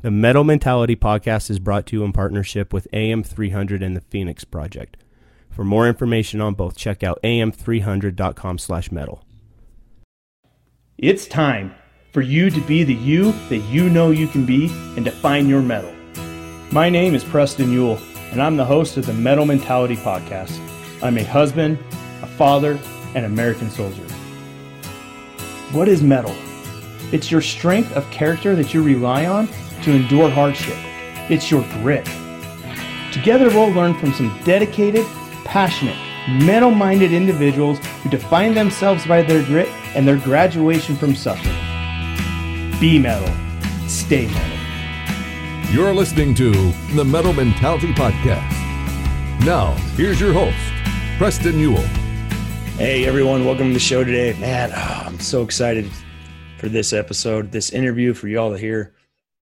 The Metal Mentality podcast is brought to you in partnership with AM300 and the Phoenix Project. For more information on both, check out am300.com slash metal. It's time for you to be the you that you know you can be and define your metal. My name is Preston Yule, and I'm the host of the Metal Mentality podcast. I'm a husband, a father, and American soldier. What is metal? It's your strength of character that you rely on to endure hardship. It's your grit. Together, we'll learn from some dedicated, passionate, metal minded individuals who define themselves by their grit and their graduation from suffering. Be metal, stay metal. You're listening to the Metal Mentality Podcast. Now, here's your host, Preston Yule. Hey, everyone, welcome to the show today. Man, oh, I'm so excited for this episode, this interview for y'all to hear.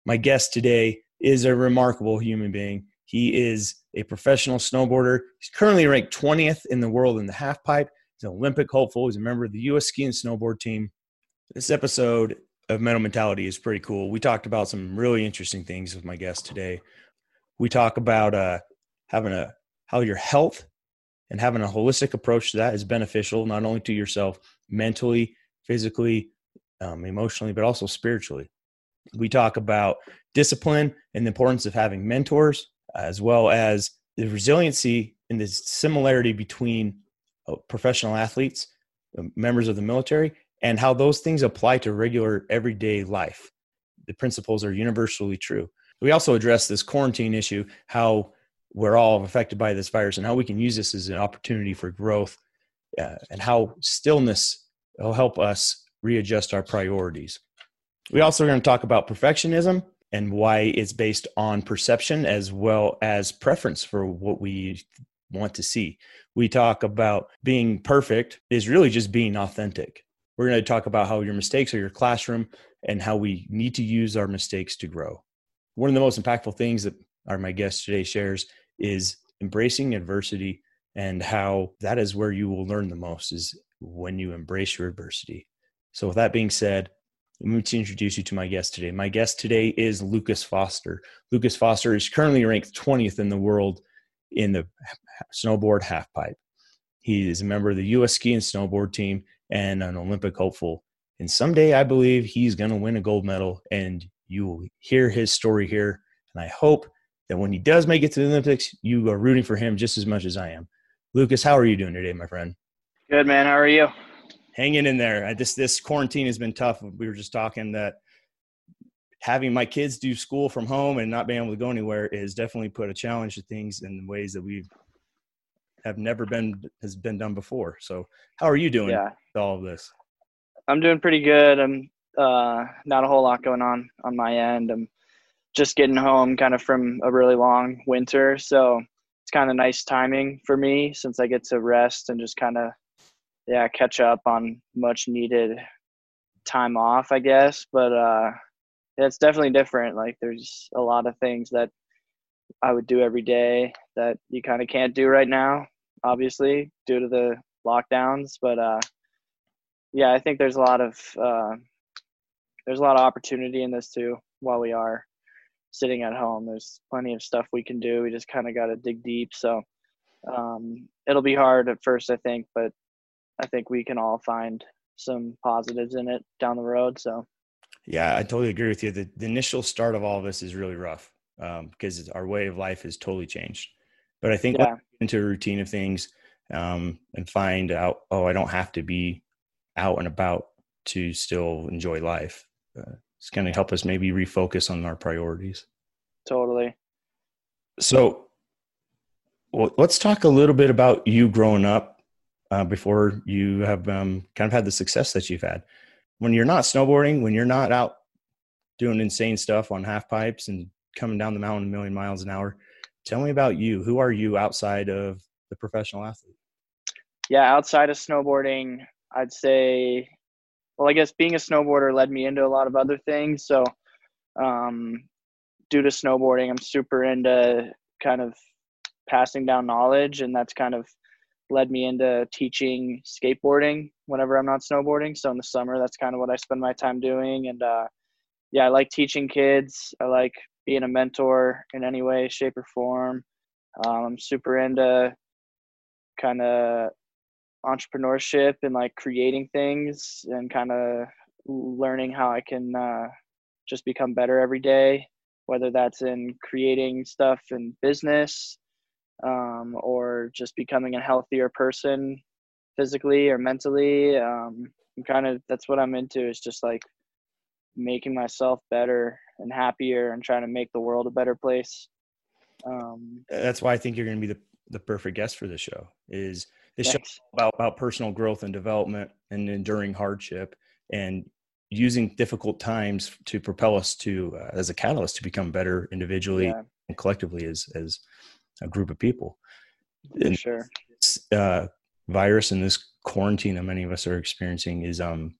My guest today is a remarkable human being. He is a professional snowboarder. He's currently ranked 20th in the world in the half pipe. He's an Olympic hopeful. He's a member of the U.S. ski and snowboard team. This episode of Metal Mentality is pretty cool. We talked about some really interesting things with my guest today. We talk about uh, having a how your health and having a holistic approach to that is beneficial not only to yourself mentally, physically, um, emotionally, but also spiritually. We talk about discipline and the importance of having mentors, as well as the resiliency and the similarity between uh, professional athletes, uh, members of the military, and how those things apply to regular everyday life. The principles are universally true. We also address this quarantine issue, how we're all affected by this virus, and how we can use this as an opportunity for growth, uh, and how stillness will help us readjust our priorities. We also are going to talk about perfectionism and why it's based on perception as well as preference for what we want to see. We talk about being perfect is really just being authentic. We're going to talk about how your mistakes are your classroom and how we need to use our mistakes to grow. One of the most impactful things that our my guest today shares is embracing adversity and how that is where you will learn the most is when you embrace your adversity. So with that being said, let me introduce you to my guest today. My guest today is Lucas Foster. Lucas Foster is currently ranked 20th in the world in the snowboard halfpipe. He is a member of the U.S. ski and snowboard team and an Olympic hopeful. And someday I believe he's going to win a gold medal, and you will hear his story here. And I hope that when he does make it to the Olympics, you are rooting for him just as much as I am. Lucas, how are you doing today, my friend? Good, man. How are you? Hanging in there. I, this this quarantine has been tough. We were just talking that having my kids do school from home and not being able to go anywhere is definitely put a challenge to things in ways that we have never been has been done before. So, how are you doing yeah. with all of this? I'm doing pretty good. I'm uh, not a whole lot going on on my end. I'm just getting home kind of from a really long winter, so it's kind of nice timing for me since I get to rest and just kind of yeah catch up on much needed time off i guess but uh yeah, it's definitely different. Like there's a lot of things that i would do every day that you kind of can't do right now obviously due to the lockdowns but uh yeah i think there's a lot of uh there's a lot of opportunity in this too while we are sitting at home. There's plenty of stuff we can do. We just kind of got to dig deep so um it'll be hard at first i think but I think we can all find some positives in it down the road. So, yeah, I totally agree with you. The, the initial start of all of this is really rough um, because our way of life has totally changed. But I think yeah. into a routine of things um, and find out, oh, I don't have to be out and about to still enjoy life. Uh, it's going to help us maybe refocus on our priorities. Totally. So, well, let's talk a little bit about you growing up uh, before you have um, kind of had the success that you've had. When you're not snowboarding, when you're not out doing insane stuff on half pipes and coming down the mountain a million miles an hour, tell me about you. Who are you outside of the professional athlete? Yeah, outside of snowboarding, I'd say, well, I guess being a snowboarder led me into a lot of other things. So, um, due to snowboarding, I'm super into kind of passing down knowledge, and that's kind of led me into teaching skateboarding whenever I'm not snowboarding. So in the summer, that's kind of what I spend my time doing. And uh, yeah, I like teaching kids. I like being a mentor in any way, shape, or form. Um, I'm super into kind of entrepreneurship and like creating things and kind of learning how I can uh, just become better every day, whether that's in creating stuff in business um, or just becoming a healthier person physically or mentally. Um, I'm kind of that's what I'm into is just like making myself better and happier and trying to make the world a better place. Um, That's why I think you're going to be the, the perfect guest for this show is this show about, about personal growth and development and enduring hardship and using difficult times to propel us to uh, as a catalyst to become better individually yeah. and collectively as as a group of people. And sure. Uh, virus and this quarantine that many of us are experiencing is um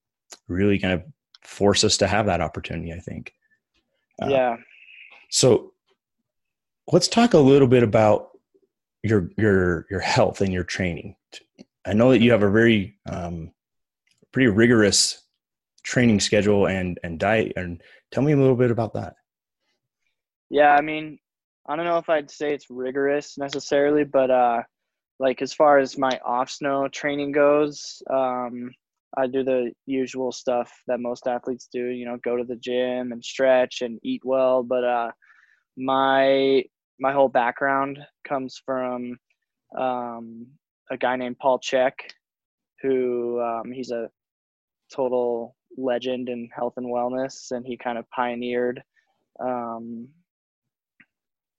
really kind of force us to have that opportunity. I think. Uh, yeah. So let's talk a little bit about your your your health and your training. I know that you have a very um, pretty rigorous training schedule and and diet and tell me a little bit about that yeah i mean i don't know if i'd say it's rigorous necessarily but uh like as far as my off snow training goes um i do the usual stuff that most athletes do you know go to the gym and stretch and eat well but uh my my whole background comes from um a guy named paul Chek, who um, he's a total legend in health and wellness, and he kind of pioneered. Um,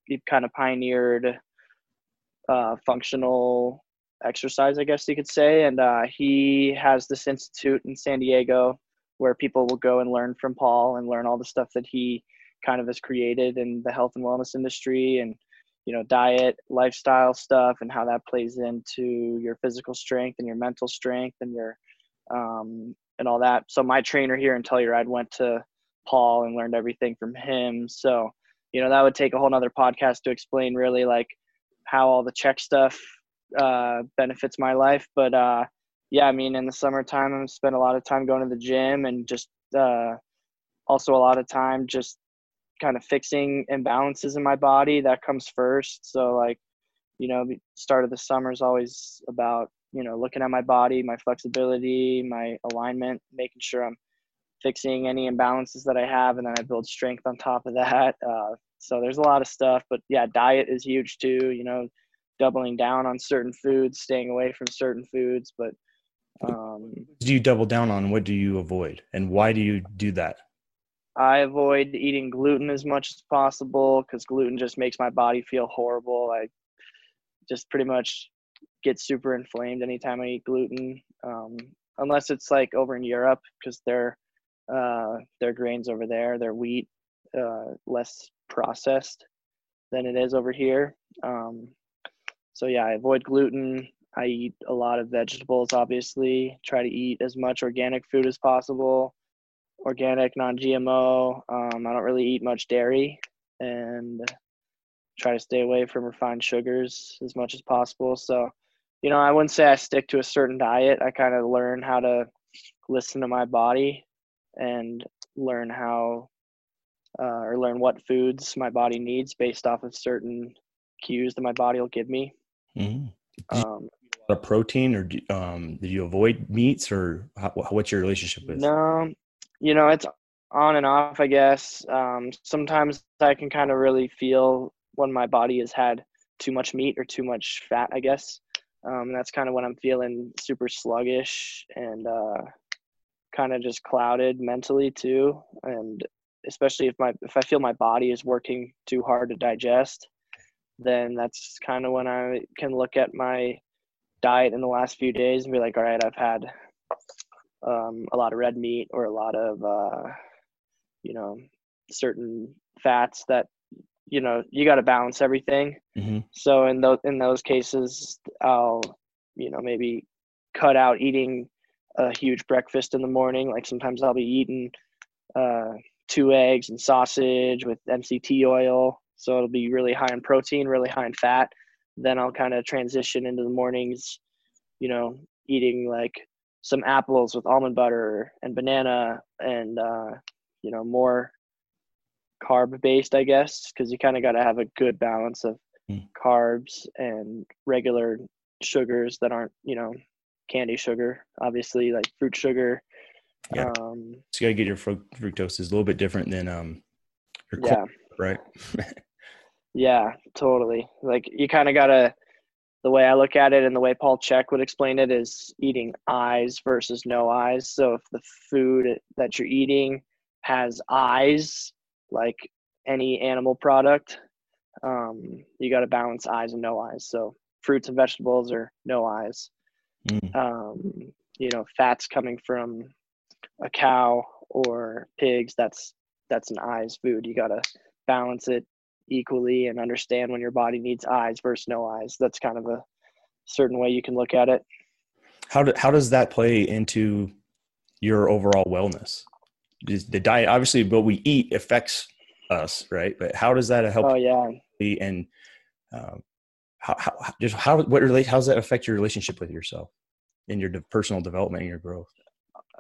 he kind of pioneered uh, functional exercise, I guess you could say, and uh, he has this institute in San Diego where people will go and learn from Paul and learn all the stuff that he kind of has created in the health and wellness industry and you know diet lifestyle stuff and how that plays into your physical strength and your mental strength and your um, and all that. So my trainer here in Telluride went to Paul and learned everything from him. So, you know, that would take a whole nother podcast to explain really like how all the Chek stuff uh, benefits my life. But uh, yeah, I mean, in the summertime, I spend a lot of time going to the gym and just uh, also a lot of time just kind of fixing imbalances in my body. That comes first. So like, you know, the start of the summer is always about you know, looking at my body, my flexibility, my alignment, making sure I'm fixing any imbalances that I have, and then I build strength on top of that. Uh, so there's a lot of stuff, but yeah, diet is huge too. You know, doubling down on certain foods, staying away from certain foods. But um, do you double down on? What do you avoid, and why do you do that? I avoid eating gluten as much as possible because gluten just makes my body feel horrible. I just pretty much get super inflamed anytime I eat gluten, um, unless it's like over in Europe because their uh, their grains over there, their wheat, uh, less processed than it is over here. Um, so yeah, I avoid gluten. I eat a lot of vegetables, obviously. Try to eat as much organic food as possible, organic, non-GMO. Um, I don't really eat much dairy, and try to stay away from refined sugars as much as possible. So you know, I wouldn't say I stick to a certain diet. I kind of learn how to listen to my body and learn how uh, or learn what foods my body needs based off of certain cues that my body will give me. Mm-hmm. Um, a protein, or do, um, did you avoid meats, or how, what's your relationship with? No, you know it's on and off. I guess um, sometimes I can kind of really feel when my body has had too much meat or too much fat. I guess um, that's kind of when I'm feeling super sluggish and uh, kind of just clouded mentally too. And especially if my if I feel my body is working too hard to digest, then that's kind of when I can look at my diet in the last few days and be like, all right, I've had um, a lot of red meat or a lot of uh, you know certain fats that you know you got to balance everything mm-hmm. so in those in those cases i'll you know maybe cut out eating a huge breakfast in the morning. Like sometimes i'll be eating uh, two eggs and sausage with mct oil. So it'll be really high in protein really high in fat. Then i'll kind of transition into the mornings you know eating like some apples with almond butter and banana and uh, you know more carb based, I guess, because you kind of got to have a good balance of Mm. carbs and regular sugars that aren't, you know, candy sugar, obviously, like fruit sugar. Yeah. Um, So you got to get your fruct- fructose is a little bit different than um your yeah. corn, right? Yeah, totally. Like you kind of gotta. The way I look at it, and the way Paul Chek would explain it, is eating eyes versus no eyes. So if the food that you're eating has eyes, like any animal product, um, you got to balance eyes and no eyes. So fruits and vegetables are no eyes. Mm. Um, you know, fats coming from a cow or pigs, that's that's an eyes food. You got to balance it equally and understand when your body needs eyes versus no eyes. That's kind of a certain way you can look at it. How do, how does that play into your overall wellness? Is the diet obviously what we eat affects us, right? But how does that help Oh yeah, and um, how, how just how what relate how does that affect your relationship with yourself in your personal development and your growth?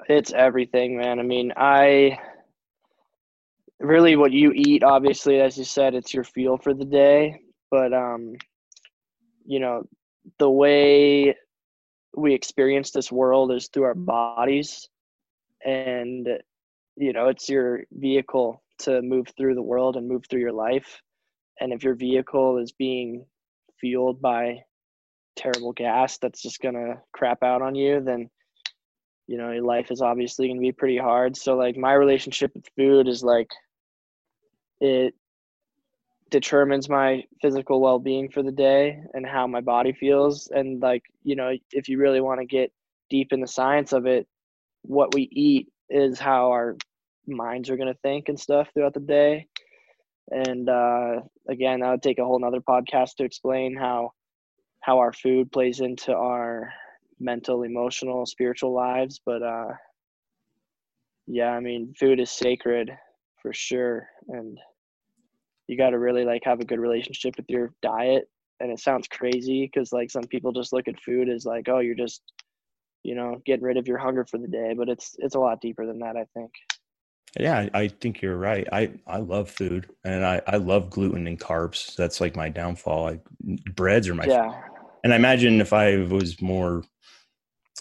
it's everything, man. I mean, I really what you eat, obviously, as you said, it's your feel for the day. But um, you know, the way we experience this world is through our bodies, and you know, it's your vehicle to move through the world and move through your life. And if your vehicle is being fueled by terrible gas that's just gonna crap out on you, then you know your life is obviously to be pretty hard. So like my relationship with food is like it determines my physical well-being for the day and how my body feels. And like you know if you really want to get deep in the science of it what we eat is how our minds are going to think and stuff throughout the day and uh again that would take a whole nother podcast to explain how how our food plays into our mental, emotional, spiritual lives. But uh, yeah, I mean, food is sacred for sure, and you got to really like have a good relationship with your diet. And it sounds crazy because like some people just look at food as like, oh, you're just, you know, getting rid of your hunger for the day. But it's it's a lot deeper than that, I think. Yeah, I, I think you're right. I, I love food and I, I love gluten and carbs. That's like my downfall. Like breads are my yeah, and I imagine if I was more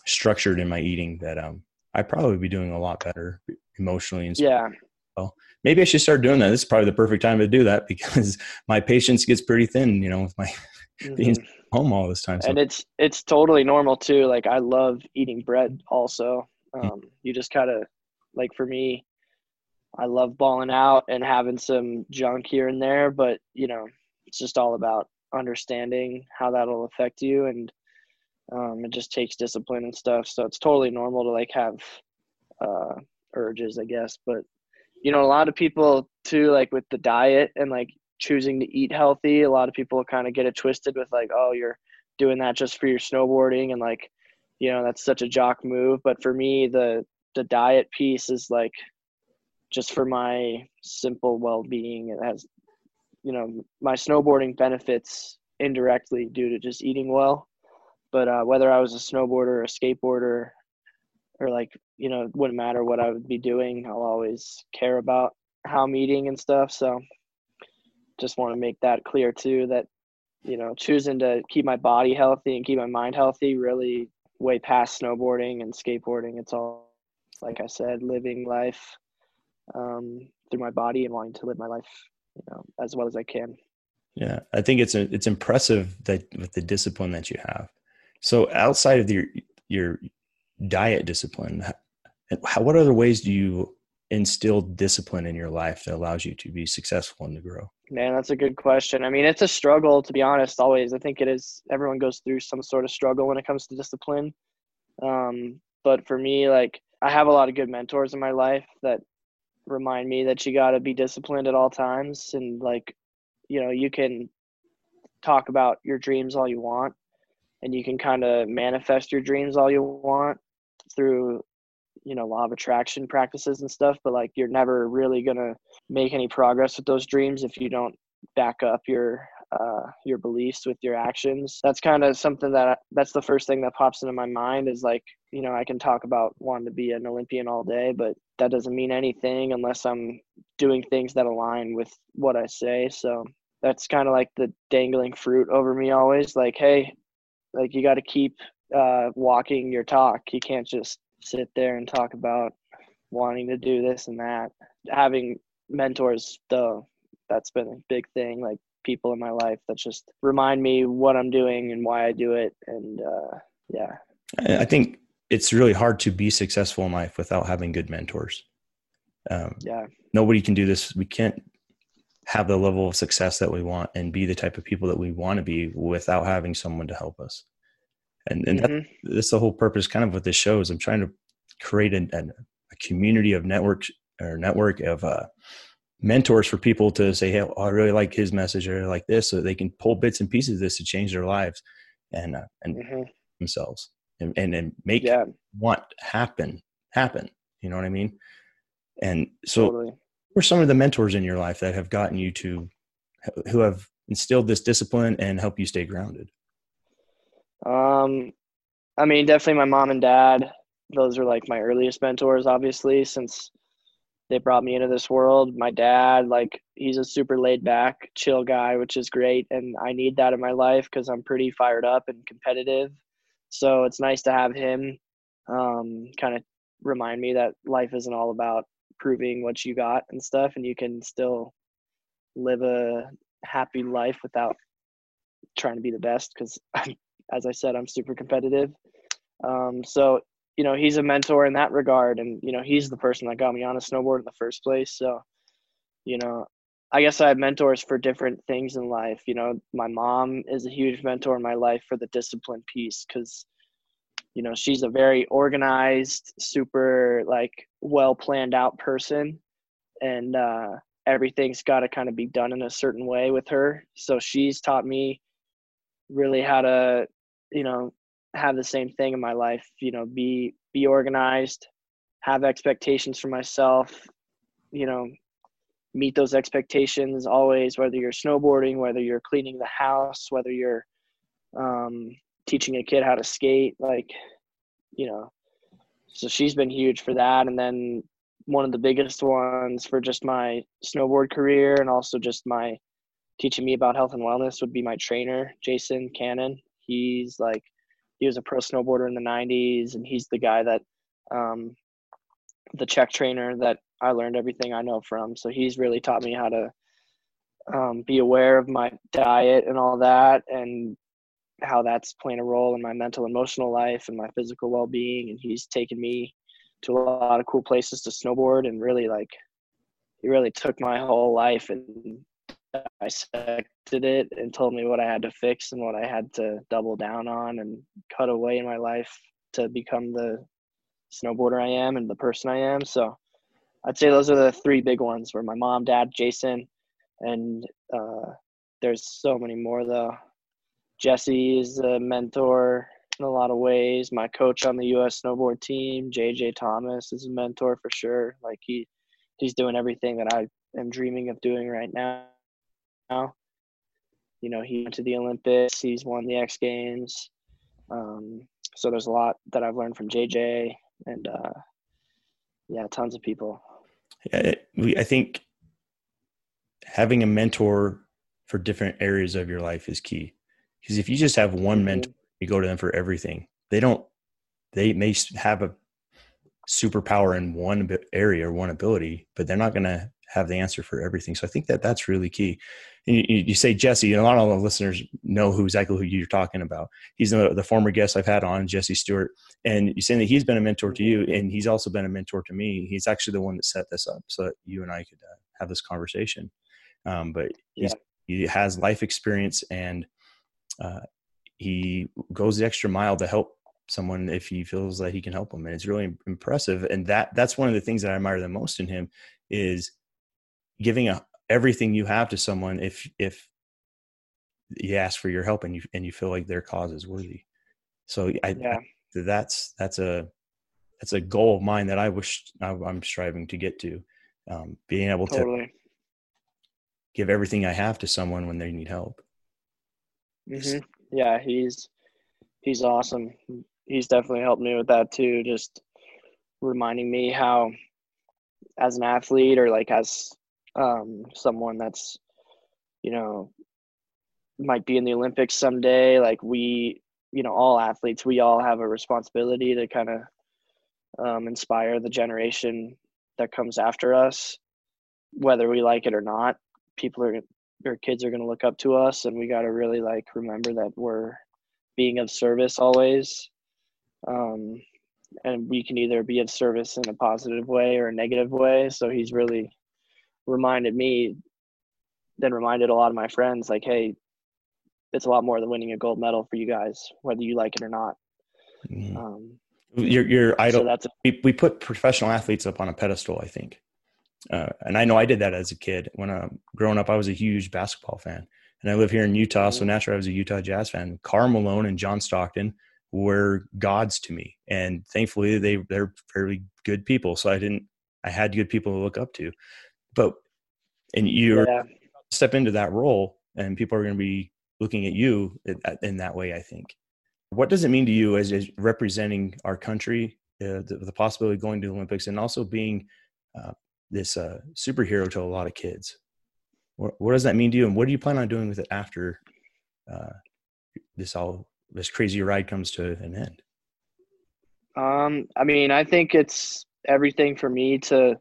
structured in my eating that um I'd probably be doing a lot better emotionally and yeah, Well, maybe I should start doing that. This is probably the perfect time to do that because my patience gets pretty thin, you know, with my being mhm. home all this time. So and it's it's totally normal too. Like I love eating bread also. Hmm. Um, you just kind of like for me, I love balling out and having some junk here and there, but you know, it's just all about understanding how that'll affect you and um, it just takes discipline and stuff. So it's totally normal to like have uh, urges, I guess. But you know, a lot of people too, like with the diet and like choosing to eat healthy, a lot of people kind of get it twisted with like, oh, you're doing that just for your snowboarding and like, you know, that's such a jock move. But for me, the the diet piece is like just for my simple well-being. It has, you know, my snowboarding benefits indirectly due to just eating well. But uh, whether I was a snowboarder or a skateboarder, or like you know, it wouldn't matter what I would be doing. I'll always care about how I'm eating and stuff. So just want to make that clear too. That you know, choosing to keep my body healthy and keep my mind healthy really way past snowboarding and skateboarding. It's all like I said, living life um, through my body and wanting to live my life, you know, as well as I can. yeah, I think it's a, it's impressive that with the discipline that you have. So outside of your your diet discipline, how, what other ways do you instill discipline in your life that allows you to be successful and to grow? Man, that's a good question. I mean, it's a struggle to be honest. Always, I think it is. Everyone goes through some sort of struggle when it comes to discipline. Um, but for me, like I have a lot of good mentors in my life that remind me that you got to be disciplined at all times, and like, you know, you can talk about your dreams all you want, and you can kind of manifest your dreams all you want through you know law of attraction practices and stuff but like you're never really gonna make any progress with those dreams if you don't back up your uh, your beliefs with your actions. That's kind of something that that's the first thing that pops into my mind is like you know i can talk about wanting to be an olympian all day but that doesn't mean anything unless I'm doing things that align with what I say. So that's kind of like the dangling fruit over me always. Like, hey, like you got to keep uh, walking your talk. You can't just sit there and talk about wanting to do this and that. Having mentors, though, that's been a big thing. Like people in my life that just remind me what I'm doing and why I do it. And uh, yeah, I think it's really hard to be successful in life without having good mentors. Um, yeah, nobody can do this. We can't have the level of success that we want and be the type of people that we want to be without having someone to help us. And, and mm-hmm. that, that's the whole purpose kind of what this show is. I'm trying to create a, a community of networks or network of uh, mentors for people to say, Hey, oh, I really like his message or like this, so they can pull bits and pieces of this to change their lives and, uh, and mm-hmm. themselves and, and, and make yeah. what happen, happen. You know what I mean? And so totally. who are some of the mentors in your life that have gotten you to, who have instilled this discipline and help you stay grounded? Um, I mean, definitely my mom and dad. Those are like my earliest mentors, obviously, since they brought me into this world. My dad, like, he's a super laid back, chill guy, which is great. And I need that in my life because I'm pretty fired up and competitive. So it's nice to have him um, kind of remind me that life isn't all about proving what you got and stuff. And you can still live a happy life without trying to be the best because as I said, I'm super competitive. Um, so you know, he's a mentor in that regard, and you know, he's the person that got me on a snowboard in the first place. So, you know, I guess I have mentors for different things in life. You know, my mom is a huge mentor in my life for the discipline piece because, you know, she's a very organized, super like well planned out person, and uh, everything's got to kind of be done in a certain way with her. So she's taught me really how to you know have the same thing in my life you know be be organized have expectations for myself you know meet those expectations always whether you're snowboarding whether you're cleaning the house whether you're um, teaching a kid how to skate like you know. So she's been huge for that and then one of the biggest ones for just my snowboard career and also just my teaching me about health and wellness would be my trainer jason cannon. He's like he was a pro snowboarder in the 90s and he's the guy that um, the Chek trainer that I learned everything I know from. So he's really taught me how to um, be aware of my diet and all that and how that's playing a role in my mental emotional life and my physical well-being and he's taken me to a lot of cool places to snowboard and really like he really took my whole life and dissected it and told me what I had to fix and what I had to double down on and cut away in my life to become the snowboarder I am and the person I am. So I'd say those are the three big ones where my mom, dad, Jason, and uh, there's so many more though. Jesse is a mentor in a lot of ways. My coach on the U.S. snowboard team, JJ Thomas, is a mentor for sure. Like he, he's doing everything that I am dreaming of doing right now now. You know, he went to the Olympics. He's won the X Games. Um, so there's a lot that I've learned from JJ, and uh, yeah, tons of people. Yeah, we, I think having a mentor for different areas of your life is key. Because if you just have one mm-hmm. mentor, you go to them for everything. They don't. They may have a superpower in one area or one ability, but they're not going to have the answer for everything. So I think that that's really key. You, you, say Jesse, and a lot of the listeners know who exactly who you're talking about. He's the, the former guest I've had on, Jesse Stewart, and you're saying that he's been a mentor to you, and he's also been a mentor to me. He's actually the one that set this up so that you and I could uh, have this conversation. Um, but yeah. he has life experience, and uh, he goes the extra mile to help someone if he feels that he can help them and it's really impressive and that that's one of the things that i admire the most in him is giving a, everything you have to someone if if you ask for your help and you and you feel like their cause is worthy. So I, yeah. I that's that's a that's a goal of mine that I wish I'm striving to get to. Um, being able totally. to give everything I have to someone when they need help. Mm-hmm. Yeah, he's he's awesome. He's definitely helped me with that too. Just reminding me how as an athlete or like as um, someone that's you know might be in the Olympics someday. Like we, you know, all athletes, we all have a responsibility to kind of um, inspire the generation that comes after us, whether we like it or not. People are, or kids are going to look up to us, and we got to really like remember that we're being of service always. Um, and we can either be of service in a positive way or a negative way. So he's really reminded me, then reminded a lot of my friends, like, hey, it's a lot more than winning a gold medal for you guys, whether you like it or not. Mm-hmm. Um, your your idol. So that's a, we we put professional athletes up on a pedestal. I think, uh, and I know I did that as a kid. When uh, growing up, I was a huge basketball fan, and I live here in Utah, so mm-hmm. naturally I was a Utah Jazz fan. Karl Malone and John Stockton were gods to me, and thankfully they they're fairly good people. So I didn't I had good people to look up to, but and you yeah. step into that role, and people are going to be looking at you in that way. I think. What does it mean to you as, as representing our country, uh, the, the, possibility of going to the Olympics, and also being uh, this uh, superhero to a lot of kids? What, what, does that mean to you, and what do you plan on doing with it after uh, this all this crazy ride comes to an end? Um, I mean, I think it's everything for me to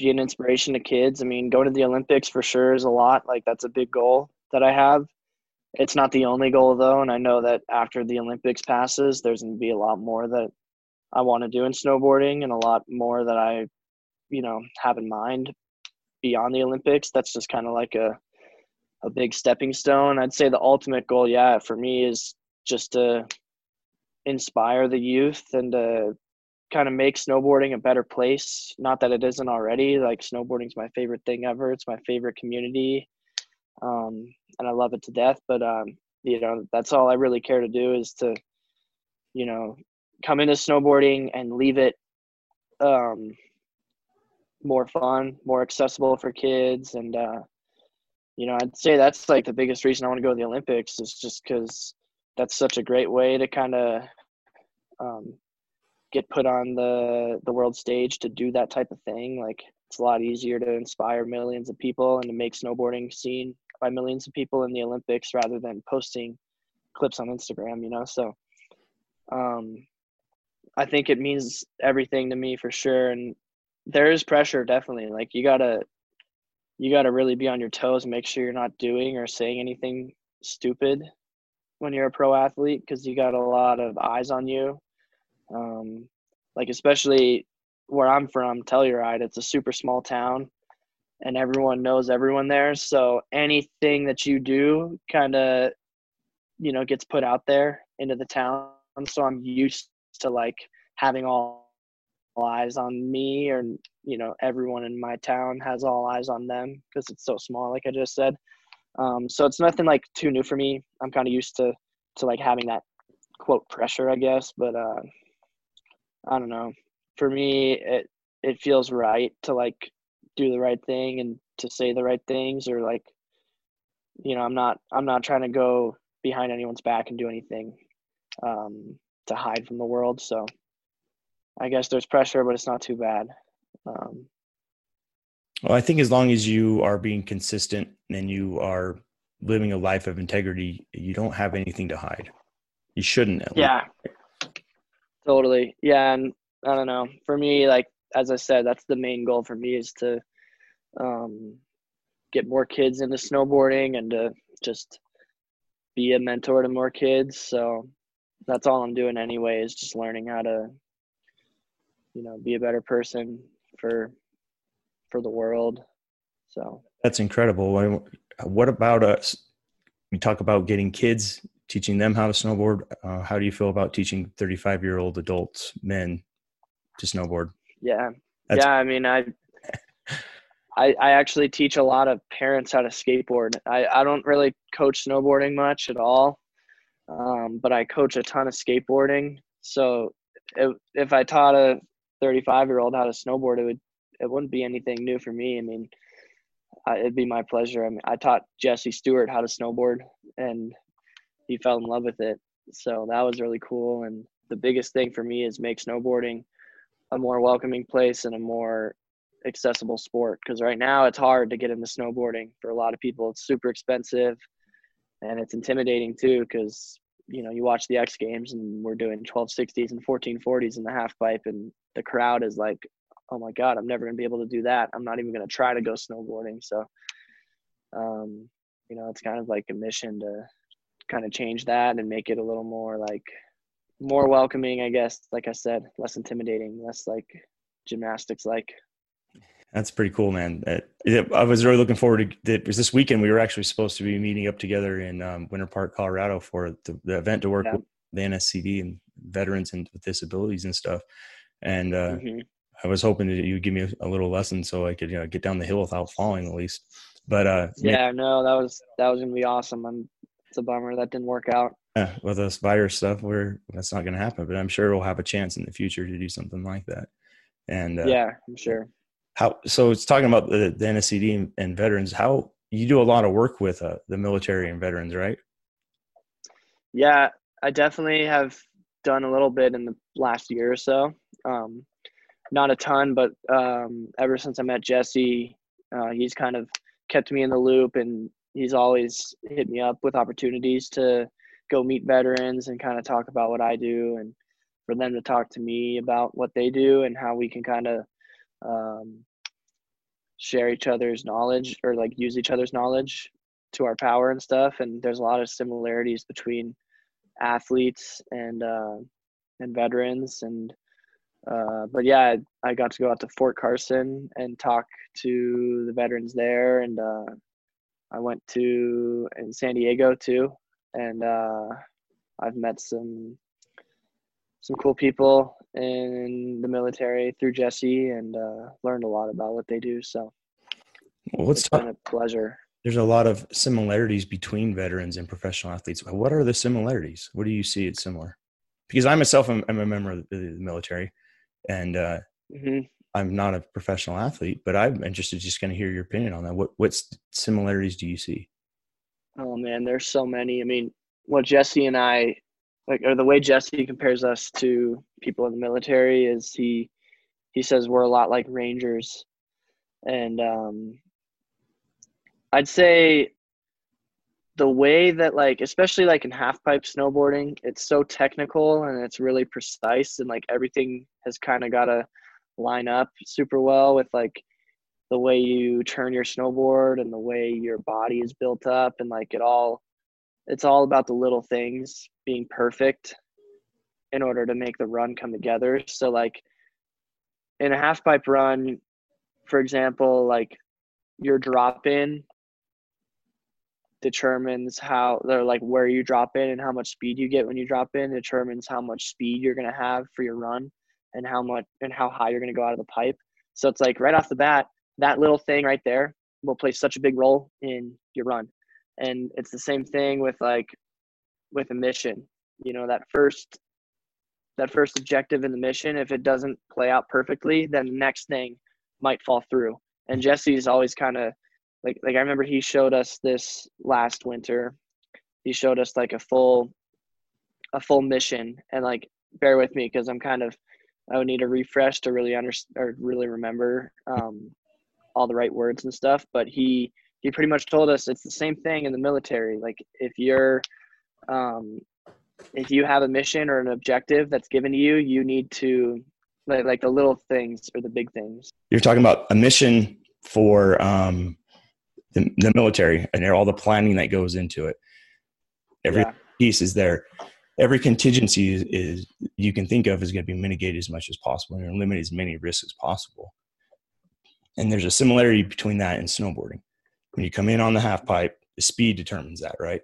be an inspiration to kids. I mean, going to the Olympics for sure is a lot. Like that's a big goal that I have. It's not the only goal though, and I know that after the Olympics passes, there's going to be a lot more that I want to do in snowboarding, and a lot more that I, you know, have in mind beyond the Olympics. That's just kind of like a a big stepping stone. I'd say the ultimate goal, yeah, for me is just to inspire the youth and to kind of make snowboarding a better place. Not that it isn't already. Like snowboarding's my favorite thing ever. It's my favorite community um, and I love it to death. But um, you know, that's all I really care to do is to, you know, come into snowboarding and leave it um, more fun, more accessible for kids, and uh, you know, I'd say that's like the biggest reason I want to go to the Olympics is just because that's such a great way to kind of um, get put on the the world stage to do that type of thing. Like it's a lot easier to inspire millions of people and to make snowboarding seen by millions of people in the Olympics rather than posting clips on Instagram, you know? So um, I think it means everything to me for sure. And there is pressure, definitely. Like you gotta, you gotta really be on your toes and make sure you're not doing or saying anything stupid when you're a pro athlete because you got a lot of eyes on you. Um, like especially where I'm from, Telluride, it's a super small town and everyone knows everyone there. So anything that you do kind of, you know, gets put out there into the town. So I'm used to like having all eyes on me or, you know, everyone in my town has all eyes on them because it's so small, like I just said. Um, so it's nothing like too new for me. I'm kind of used to, to like having that quote pressure, I guess, but, uh, I don't know. For me, it, it feels right to like do the right thing and to say the right things or like you know i'm not i'm not trying to go behind anyone's back and do anything um, to hide from the world. So i guess there's pressure but it's not too bad. Um, well i think as long as you are being consistent and you are living a life of integrity you don't have anything to hide. You shouldn't yeah totally yeah and i don't know for me like as i said that's the main goal for me is to um, get more kids into snowboarding and to just be a mentor to more kids. So that's all I'm doing anyway is just learning how to, you know, be a better person for for the world. So that's incredible. What about us? We talk about getting kids, teaching them how to snowboard. Uh, how do you feel about teaching 35 year old adults, men, to snowboard? Yeah, that's- yeah. I mean, I I, I actually teach a lot of parents how to skateboard. I, I don't really coach snowboarding much at all, um, but I coach a ton of skateboarding. So if, if I taught a 35 year old how to snowboard, it would it wouldn't be anything new for me. I mean, I, it'd be my pleasure. I mean, I taught Jesse Stewart how to snowboard, and he fell in love with it. So that was really cool. And the biggest thing for me is make snowboarding a more welcoming place and a more accessible sport because right now it's hard to get into snowboarding for a lot of people. It's super expensive and it's intimidating too because you know you watch the X Games and we're doing 1260s and 1440s in the half pipe and the crowd is like, oh my god, I'm never gonna be able to do that. I'm not even gonna try to go snowboarding. So, um, you know, it's kind of like a mission to kind of change that and make it a little more like more welcoming, I guess. Like I said, less intimidating, less like gymnastics like. That's pretty cool, man. I was really looking forward to it. Was this weekend we were actually supposed to be meeting up together in um, Winter Park, Colorado, for the, the event to work yeah. with the NSCD and veterans and with disabilities and stuff. And uh, mm-hmm. I was hoping that you'd give me a, a, little lesson so I could you know, get down the hill without falling at least. But uh, yeah, man, no, that was that was gonna be awesome. I'm, it's a bummer that didn't work out. Yeah, with this virus stuff, where that's not gonna happen. But I'm sure we'll have a chance in the future to do something like that. And uh, yeah, I'm sure. How so? It's talking about the, the NSCD and, and, veterans. How you do a lot of work with uh, the military and veterans, right? Yeah, I definitely have done a little bit in the last year or so. Um, not a ton, but um, ever since I met Jesse, uh, he's kind of kept me in the loop, and he's always hit me up with opportunities to go meet veterans and kind of talk about what I do, and for them to talk to me about what they do and how we can kind of um, share each other's knowledge or like use each other's knowledge to our power and stuff. And there's a lot of similarities between athletes and uh, and veterans and uh, but yeah, I, got to go out to Fort Carson and talk to the veterans there, and uh, I went to in San Diego too, and uh, I've met some some cool people in the military through Jesse, and uh, learned a lot about what they do. So, well, let's talk. a pleasure. There's a lot of similarities between veterans and professional athletes. What are the similarities? What do you see it's similar? Because I myself am, am a member of the military, and uh, mm-hmm. I'm not a professional athlete, but I'm interested just going to hear your opinion on that. What what similarities do you see? Oh man, there's so many. I mean, what Jesse and I like, or the way Jesse compares us to people in the military is he he says we're a lot like rangers, and um, I'd say the way that like especially like in half pipe snowboarding it's so technical and it's really precise and like everything has kind of got to line up super well with like the way you turn your snowboard and the way your body is built up and like it all it's all about the little things being perfect in order to make the run come together. So like in a half pipe run for example like your drop in determines how they're like where you drop in and how much speed you get when you drop in determines how much speed you're going to have for your run and how much and how high you're going to go out of the pipe. So it's like right off the bat that little thing right there will play such a big role in your run. And it's the same thing with like with a mission. You know that first that first objective in the mission if it doesn't play out perfectly then the next thing might fall through. And jesse's always kind of like like I remember he showed us this last winter. He showed us like a full a full mission. And like bear with me because I'm kind of I would need a refresh to really understand or really remember um, all the right words and stuff. But he he pretty much told us it's the same thing in the military. Like if you're um, if you have a mission or an objective that's given to you, you need to like like the little things or the big things. You're talking about a mission for um, the, the military and all the planning that goes into it. Every yeah. piece is there. Every contingency is, is, you can think of is going to be mitigated as much as possible and limit as many risks as possible. And there's a similarity between that and snowboarding. When you come in on the half pipe, the speed determines that, right?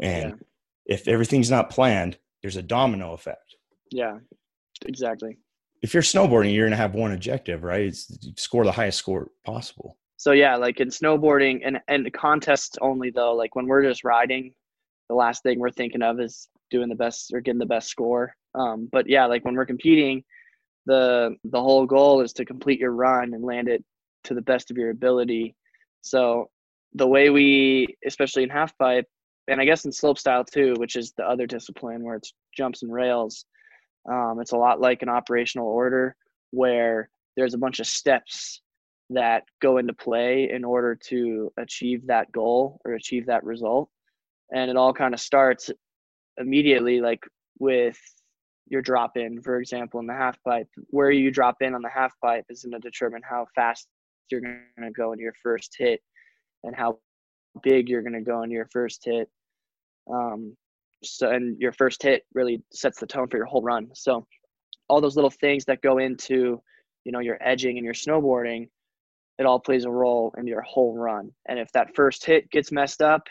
And yeah. if everything's not planned, there's a domino effect. Yeah, exactly. If you're snowboarding, you're going to have one objective, right? It's score the highest score possible so yeah like in snowboarding and and contests only though like when we're just riding the last thing we're thinking of is doing the best or getting the best score. Um, but yeah like when we're competing the the whole goal is to complete your run and land it to the best of your ability. So the way we especially in half pipe and i guess in slope style too which is the other discipline where it's jumps and rails um, it's a lot like an operational order where there's a bunch of steps that go into play in order to achieve that goal or achieve that result. And it all kind of starts immediately like with your drop in for example in the half pipe where you drop in on the half pipe is going to determine how fast you're going to go into your first hit and how big you're going to go into your first hit. Um, so and your first hit really sets the tone for your whole run. So all those little things that go into you know your edging and your snowboarding it all plays a role in your whole run. And if that first hit gets messed up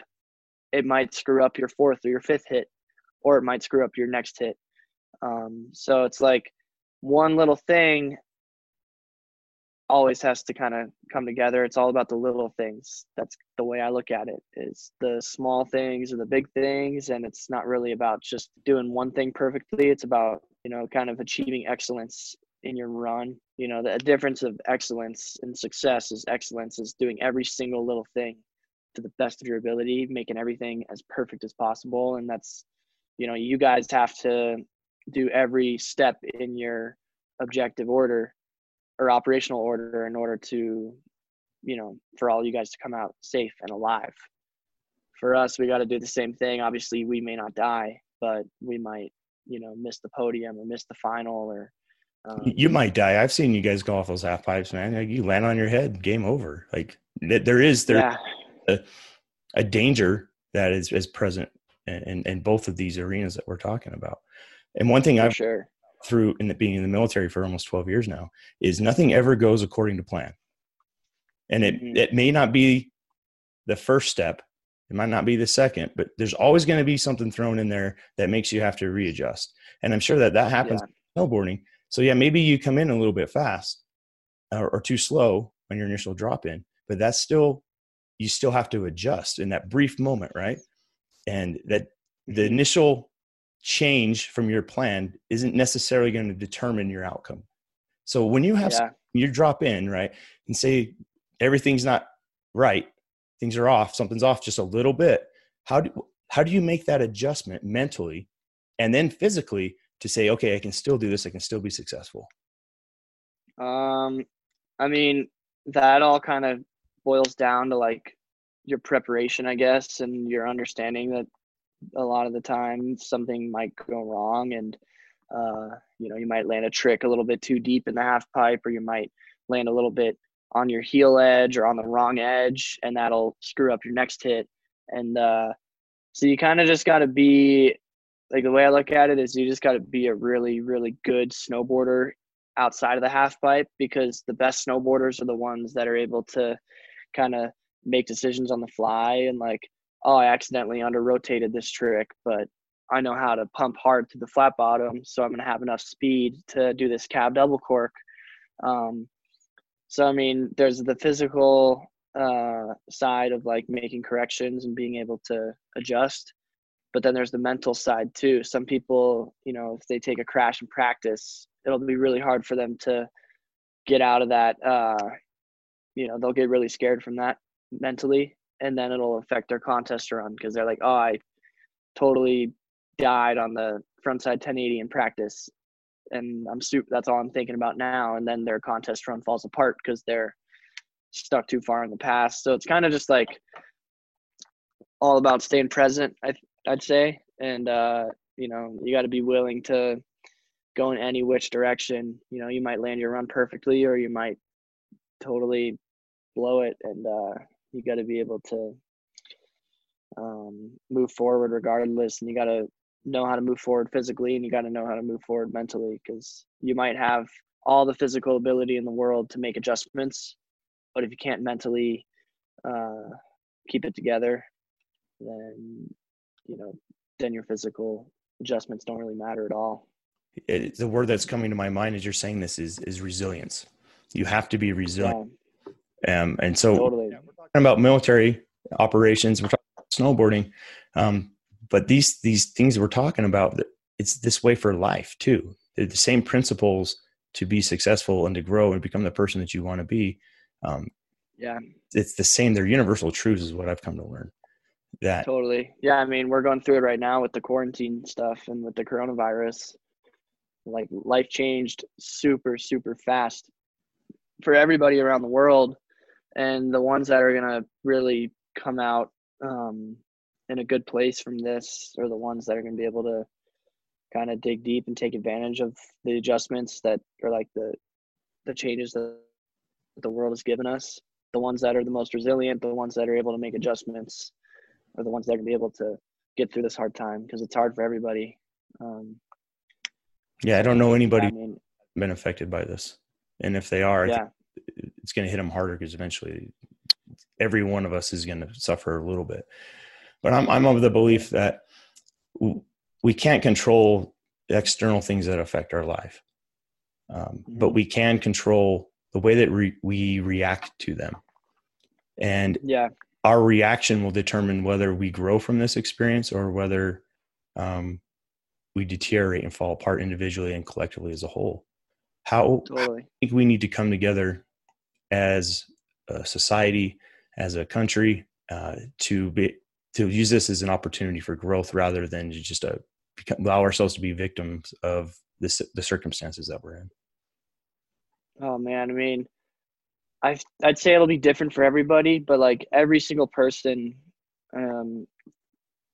it might screw up your fourth or your fifth hit or it might screw up your next hit um, so it's like one little thing always has to kind of come together. It's all about the little things. That's the way I look at it. Is the small things and the big things, and it's not really about just doing one thing perfectly. It's about you know kind of achieving excellence in your run. You know, the difference of excellence and success is excellence is doing every single little thing to the best of your ability, making everything as perfect as possible, and that's you know you guys have to do every step in your objective order or operational order in order to you know for all you guys to come out safe and alive. For us we got to do the same thing. Obviously we may not die but we might you know miss the podium or miss the final or um, you might die. I've seen you guys go off those half pipes man. Like you land on your head game over. Like there is there yeah. a, a, danger that is, is present in, in both of these arenas that we're talking about. And one thing i've sure. through in the, being in the military for almost 12 years now is nothing ever goes according to plan. And it mm-hmm. it may not be the first step it might not be the second but there's always going to be something thrown in there that makes you have to readjust. And i'm sure that that happens yeah. snowboarding. So yeah maybe you come in a little bit fast or, or too slow on your initial drop in but that's still you still have to adjust in that brief moment right and that the initial change from your plan isn't necessarily going to determine your outcome. So when you have yeah. you drop in, right, and say everything's not right, things are off, something's off just a little bit, how do how do you make that adjustment mentally and then physically to say, okay, I can still do this, I can still be successful? Um I mean, that all kind of boils down to like your preparation, I guess, and your understanding that a lot of the time something might go wrong and uh, you know you might land a trick a little bit too deep in the half pipe or you might land a little bit on your heel edge or on the wrong edge and that'll screw up your next hit. And uh, so you kind of just got to be like the way i look at it is you just got to be a really really good snowboarder outside of the half pipe because the best snowboarders are the ones that are able to kind of make decisions on the fly and like oh, I accidentally under rotated this trick, but I know how to pump hard to the flat bottom, so I'm going to have enough speed to do this cab double cork. Um, so, I mean, there's the physical uh, side of like making corrections and being able to adjust, but then there's the mental side too. Some people, you know, if they take a crash in practice, it'll be really hard for them to get out of that. Uh, you know, they'll get really scared from that mentally and then it'll affect their contest run because they're like, oh, I totally died on the frontside 1080 in practice, and I'm super. That's all I'm thinking about now. And then their contest run falls apart because they're stuck too far in the past. So it's kind of just like all about staying present. I I'd say, and uh, you know, you got to be willing to go in any which direction. You know, you might land your run perfectly, or you might totally blow it, and uh, you got to be able to um, move forward regardless, and you got to know how to move forward physically, and you got to know how to move forward mentally because you might have all the physical ability in the world to make adjustments, but if you can't mentally uh, keep it together, then you know then your physical adjustments don't really matter at all. It, the word that's coming to my mind as you're saying this is is resilience. You have to be resilient. Um, and so totally about military operations. We're talking about snowboarding, um, but these these things we're talking about, it's this way for life too. They're the same principles to be successful and to grow and become the person that you want to be. Um, yeah, it's the same. They're universal truths, is what I've come to learn. That totally. Yeah, I mean, we're going through it right now with the quarantine stuff and with the coronavirus. Like life changed super super fast for everybody around the world, and the ones that are gonna really come out um, in a good place from this are the ones that are gonna be able to kind of dig deep and take advantage of the adjustments that are like the the changes that the world has given us. The ones that are the most resilient, the ones that are able to make adjustments, are the ones that are gonna be able to get through this hard time because it's hard for everybody. Um, yeah, I don't know anybody I mean, been affected by this, and if they are, yeah, it's going to hit them harder because eventually, every one of us is going to suffer a little bit. But I'm I'm of the belief that we can't control external things that affect our life, um, but Mhm. we can control the way that re- we react to them, and yeah, our reaction will determine whether we grow from this experience or whether um, we deteriorate and fall apart individually and collectively as a whole. How totally. I think we need to come together as a society, as a country, uh, to be to use this as an opportunity for growth rather than just uh, become, allow ourselves to be victims of this, the circumstances that we're in. Oh man, I mean, I I'd say it'll be different for everybody, but like every single person, um,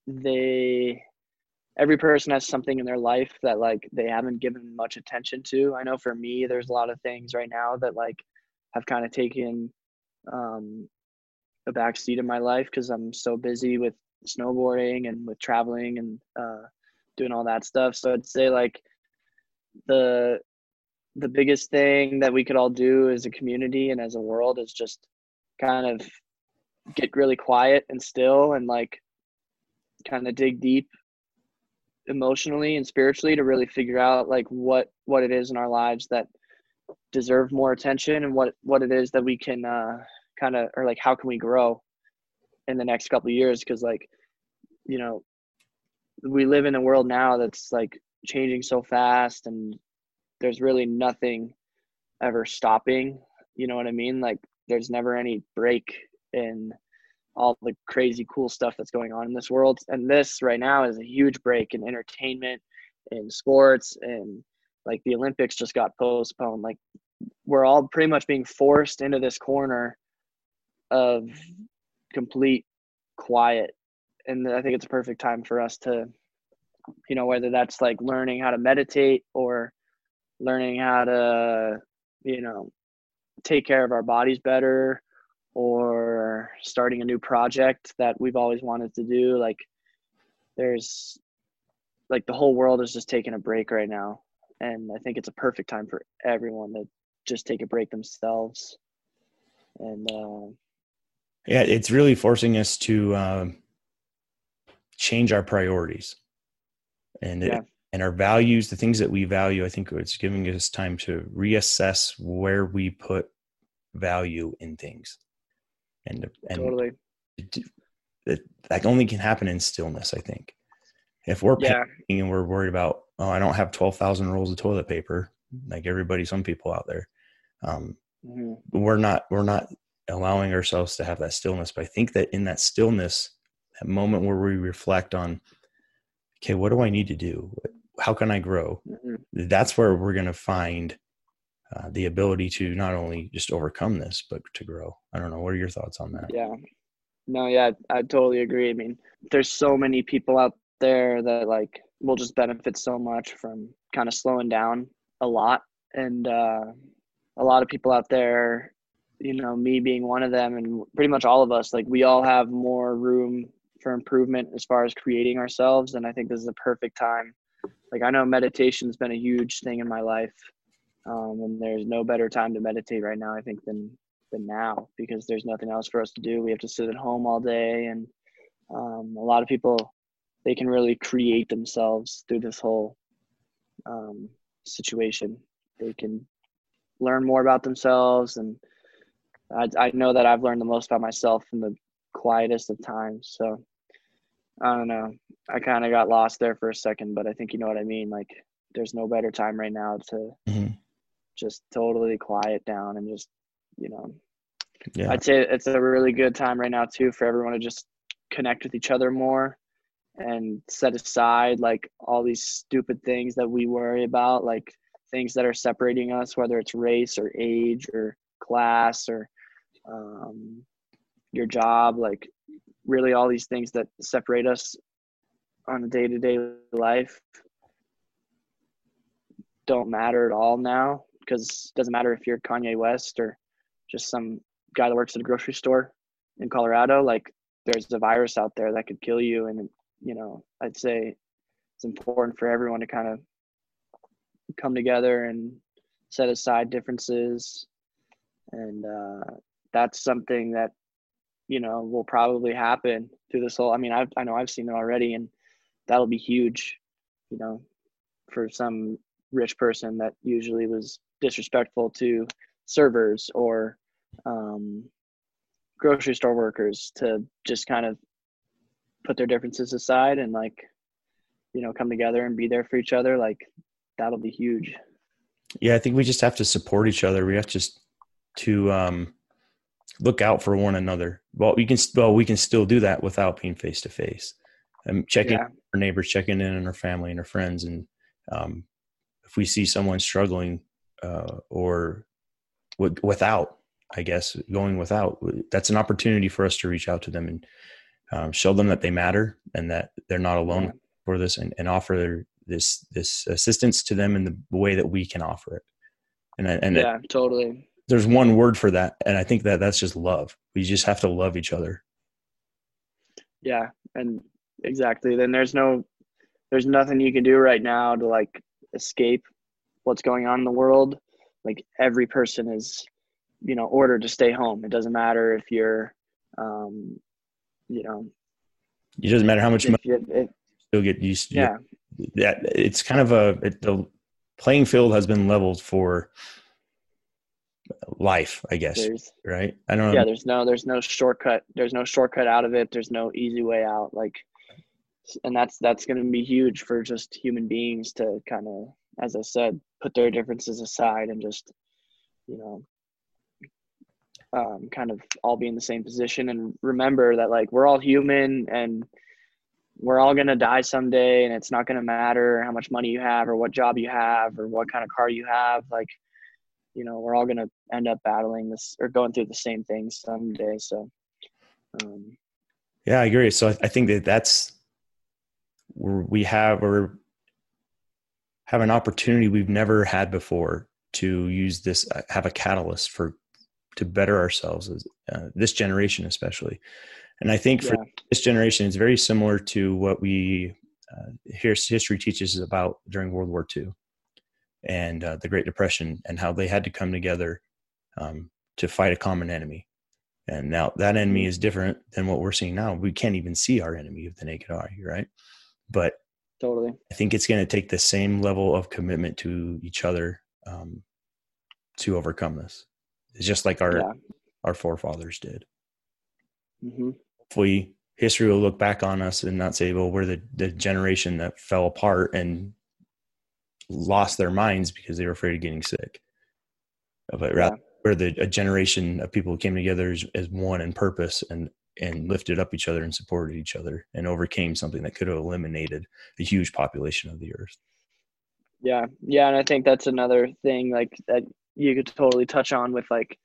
they every person has something in their life that like they haven't given much attention to. I know for me, there's a lot of things right now that like have kind of taken um, a back seat in my life because I'm so busy with snowboarding and with traveling and uh, doing all that stuff. So I'd say like the the biggest thing that we could all do as a community and as a world is just kind of get really quiet and still and like kind of dig deep emotionally and spiritually to really figure out like what what it is in our lives that deserve more attention and what what it is that we can uh kind of or like how can we grow in the next couple years? Because like you know we live in a world now that's like changing so fast and there's really nothing ever stopping. You know what i mean? Like there's never any break in all the crazy cool stuff that's going on in this world. And this right now is a huge break in entertainment in sports and like the olympics just got postponed like we're all pretty much being forced into this corner of complete quiet. And i think it's a perfect time for us to you know whether that's like learning how to meditate or learning how to you know take care of our bodies better or starting a new project that we've always wanted to do like there's like the whole world is just taking a break right now and i think it's a perfect time for everyone to just take a break themselves. And uh, Yeah, it's really forcing us to um, change our priorities. And it, and our values, the things that we value. I think it's giving us time to reassess where we put value in things, and and totally. that that only can happen in stillness. I think. If we're yeah. and we're worried about, oh, I don't have twelve thousand rolls of toilet paper, like everybody, some people out there. Um, Mhm. we're not we're not allowing ourselves to have that stillness but i think that in that stillness that moment where we reflect on okay what do i need to do how can i grow Mhm. that's where we're going to find uh, the ability to not only just overcome this but to grow i don't know what are your thoughts on that Yeah. No, yeah, I totally agree. I mean, there's so many people out there that like will just benefit so much from kind of slowing down a lot. And uh, a lot of people out there, you know, me being one of them, and pretty much all of us, like we all have more room for improvement as far as creating ourselves. And I think this is a perfect time. Like, I know meditation's been a huge thing in my life. Um, and there's no better time to meditate right now, I think, than than now because there's nothing else for us to do. We have to sit at home all day, and um, a lot of people they can really create themselves through this whole um, situation. They can learn more about themselves, and I, I know that I've learned the most about myself in the quietest of times. So I don't know. I kind of got lost there for a second, but I think you know what I mean. Like, there's no better time right now to Mhm. just totally quiet down and just you know yeah I'd say it's a really good time right now too for everyone to just connect with each other more and set aside like all these stupid things that we worry about, like things that are separating us, whether it's race or age or class or um, your job, like really all these things that separate us on a day to day life don't matter at all now because it doesn't matter if you're Kanye West or just some guy that works at a grocery store in Colorado. Like there's a virus out there that could kill you, and you know I'd say it's important for everyone to kind of come together and set aside differences, and uh, that's something that you know will probably happen through this whole. I mean, I've, I know I've seen it already, and that'll be huge. You know, for some rich person that usually was disrespectful to servers or um, grocery store workers to just kind of put their differences aside and like you know come together and be there for each other like that'll be huge. Yeah i think we just have to support each other. We have just to um, look out for one another. Well we can well we can still do that without being face to face and checking yeah. our neighbors checking in on our family and our friends and um, if we see someone struggling uh, or w- without, I guess, going without, that's an opportunity for us to reach out to them and um, show them that they matter and that they're not alone yeah. for this and, and offer this this assistance to them in the way that we can offer it. And and yeah, it, totally. There's one word for that, and I think that that's just love. We just have to love each other. Yeah, and exactly. Then there's no there's nothing you can do right now to like escape what's going on in the world like every person is you know ordered to stay home it doesn't matter if you're um you know. It doesn't matter how much money you, it, still get used to yeah. that it's kind of a it, the playing field has been leveled for life i guess there's, right? I don't know. Yeah there's no there's no shortcut there's no shortcut out of it. There's no easy way out. Like and that's that's going to be huge for just human beings to kind of as i said put their differences aside and just you know um, kind of all be in the same position and remember that like we're all human and we're all going to die someday and it's not going to matter how much money you have or what job you have or what kind of car you have. Like you know we're all going to end up battling this or going through the same thing someday. So um, yeah i agree. So i think that that's we have or have an opportunity we've never had before to use this uh, have a catalyst for to better ourselves as uh, this generation especially. And i think for yeah. this generation it's very similar to what we uh, history teaches us about during world war ii and uh, the great depression and how they had to come together um, to fight a common enemy. And now that enemy mm-hmm. is different than what we're seeing now. We can't even see our enemy with the naked eye right? But totally. I think it's going to take the same level of commitment to each other um, to overcome this just like our yeah. our forefathers did mm-hmm. hopefully history will look back on us and not say well we're the, the generation that fell apart and lost their minds because they were afraid of getting sick but rather yeah. we're the a generation of people who came together as, as one in purpose and and lifted up each other and supported each other and overcame something that could have eliminated a huge population of the earth. Yeah. Yeah. And I think that's another thing like that you could totally touch on with like,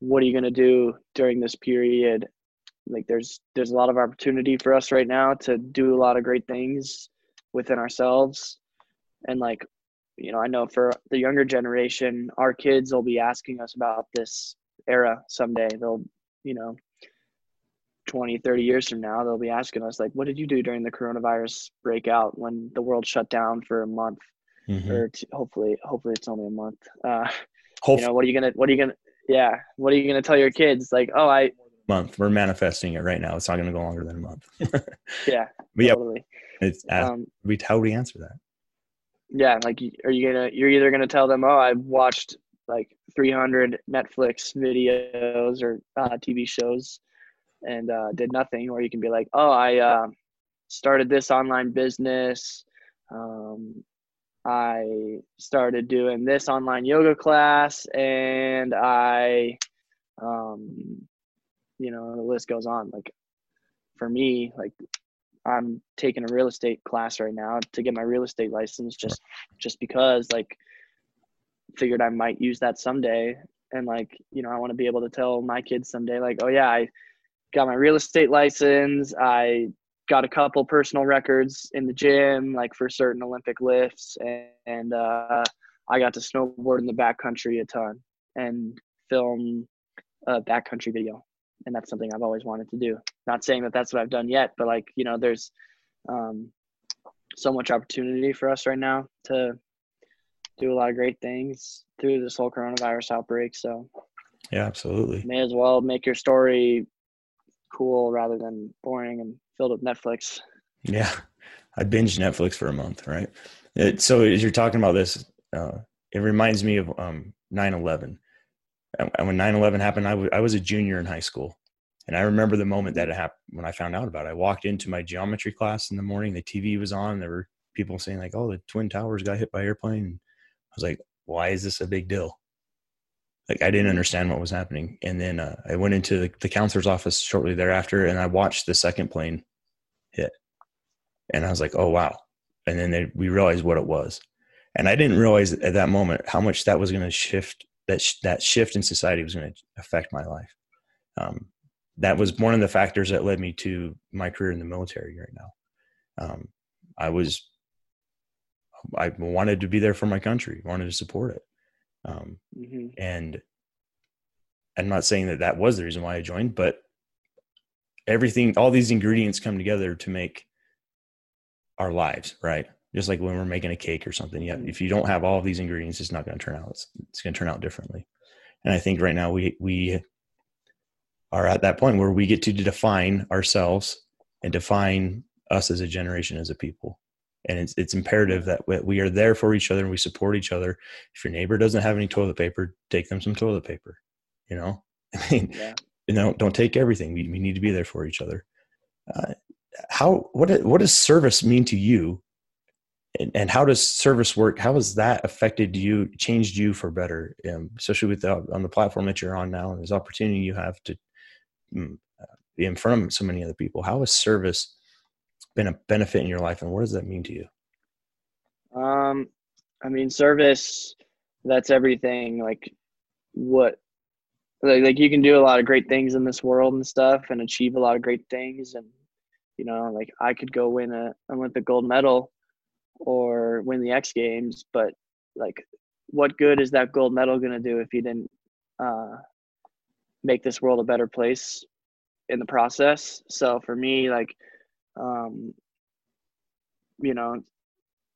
what are you going to do during this period? Like there's, there's a lot of opportunity for us right now to do a lot of great things within ourselves. And like, you know, I know for the younger generation, our kids will be asking us about this era someday. They'll, you know, 20 30 years from now they'll be asking us like what did you do during the coronavirus breakout when the world shut down for a month mm-hmm. or t- hopefully hopefully it's only a month uh hopefully. you know what are you gonna what are you gonna yeah what are you gonna tell your kids like oh i month we're manifesting it right now it's not gonna go longer than a month yeah but yeah totally. it's um, we how do we answer that yeah like are you gonna you're either gonna tell them oh i watched like 300 netflix videos or uh, tv shows and uh, did nothing, or you can be like, oh, I uh, started this online business. Um, I started doing this online yoga class, and I, um, you know, the list goes on. Like for me, like I'm taking a real estate class right now to get my real estate license, just just because like figured I might use that someday and like you know i want to be able to tell my kids someday like oh yeah i got my real estate license i got a couple personal records in the gym like for certain olympic lifts and, and uh, i got to snowboard in the backcountry a ton and film a backcountry video and that's something i've always wanted to do not saying that that's what i've done yet but like you know there's um, so much opportunity for us right now to do a lot of great things through this whole coronavirus outbreak. So, yeah, absolutely. May as well make your story cool rather than boring and filled with Netflix. Yeah, I binged Netflix for a month, right? It, so as you're talking about this, uh, it reminds me of um, 9/11. And when 9/11 happened, I, w- I was a junior in high school, and I remember the moment that it happened when I found out about it. I walked into my geometry class in the morning. The TV was on. There were people saying like, "Oh, the twin towers got hit by airplane." I was like, "Why is this a big deal?" Like I didn't understand what was happening. And then uh, I went into the, the counselor's office shortly thereafter, and I watched the second plane hit, and I was like, "Oh wow!" And then they, we realized what it was, and I didn't realize at that moment how much that was going to shift. That sh- that shift in society was going to affect my life. Um, that was one of the factors that led me to my career in the military right now. Um, I was, I wanted to be there for my country, wanted to support it. Um, mm-hmm. And I'm not saying that that was the reason why I joined, but everything, all these ingredients come together to make our lives, right? Just like when we're making a cake or something. Yeah. Mm-hmm. If you don't have all of these ingredients, it's not going to turn out, it's, it's going to turn out differently. And I think right now we, we are at that point where we get to define ourselves and define us as a generation as a people and it's, it's imperative that we are there for each other and we support each other. If your neighbor doesn't have any toilet paper take them some toilet paper you know? I mean yeah. you know don't take everything. We, we need to be there for each other. Uh, how what what does service mean to you? And, and, how does service work? How has that affected you changed you for better? Um, especially with the, on the platform that you're on now and this opportunity you have to Mm, be in front of so many other people. How has service been a benefit in your life, and what does that mean to you? Um, I mean, service. That's everything. Like, what? Like, like you can do a lot of great things in this world and stuff, and achieve a lot of great things. And you know, like I could go win a Olympic gold medal or win the X Games, but like, what good is that gold medal going to do if you didn't uh, make this world a better place in the process. So for me, like, um, you know,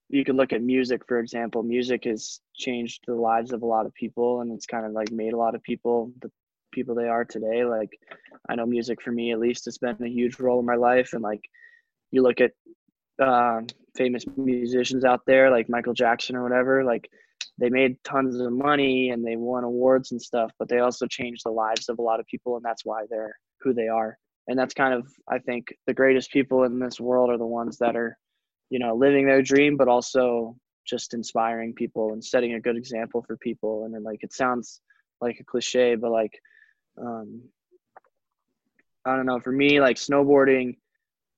you could look at music, for example. Music has changed the lives of a lot of people, and it's kind of like made a lot of people the people they are today. Like, I know music for me, at least, has been a huge role in my life. And like, you look at uh, famous musicians out there, like Michael Jackson or whatever. Like, they made tons of money and they won awards and stuff, but they also changed the lives of a lot of people, and that's why they're who they are. And that's kind of, I think, the greatest people in this world are the ones that are, you know, living their dream, but also just inspiring people and setting a good example for people. And then, like, it sounds like a cliche, but like, um, I don't know. For me, like snowboarding,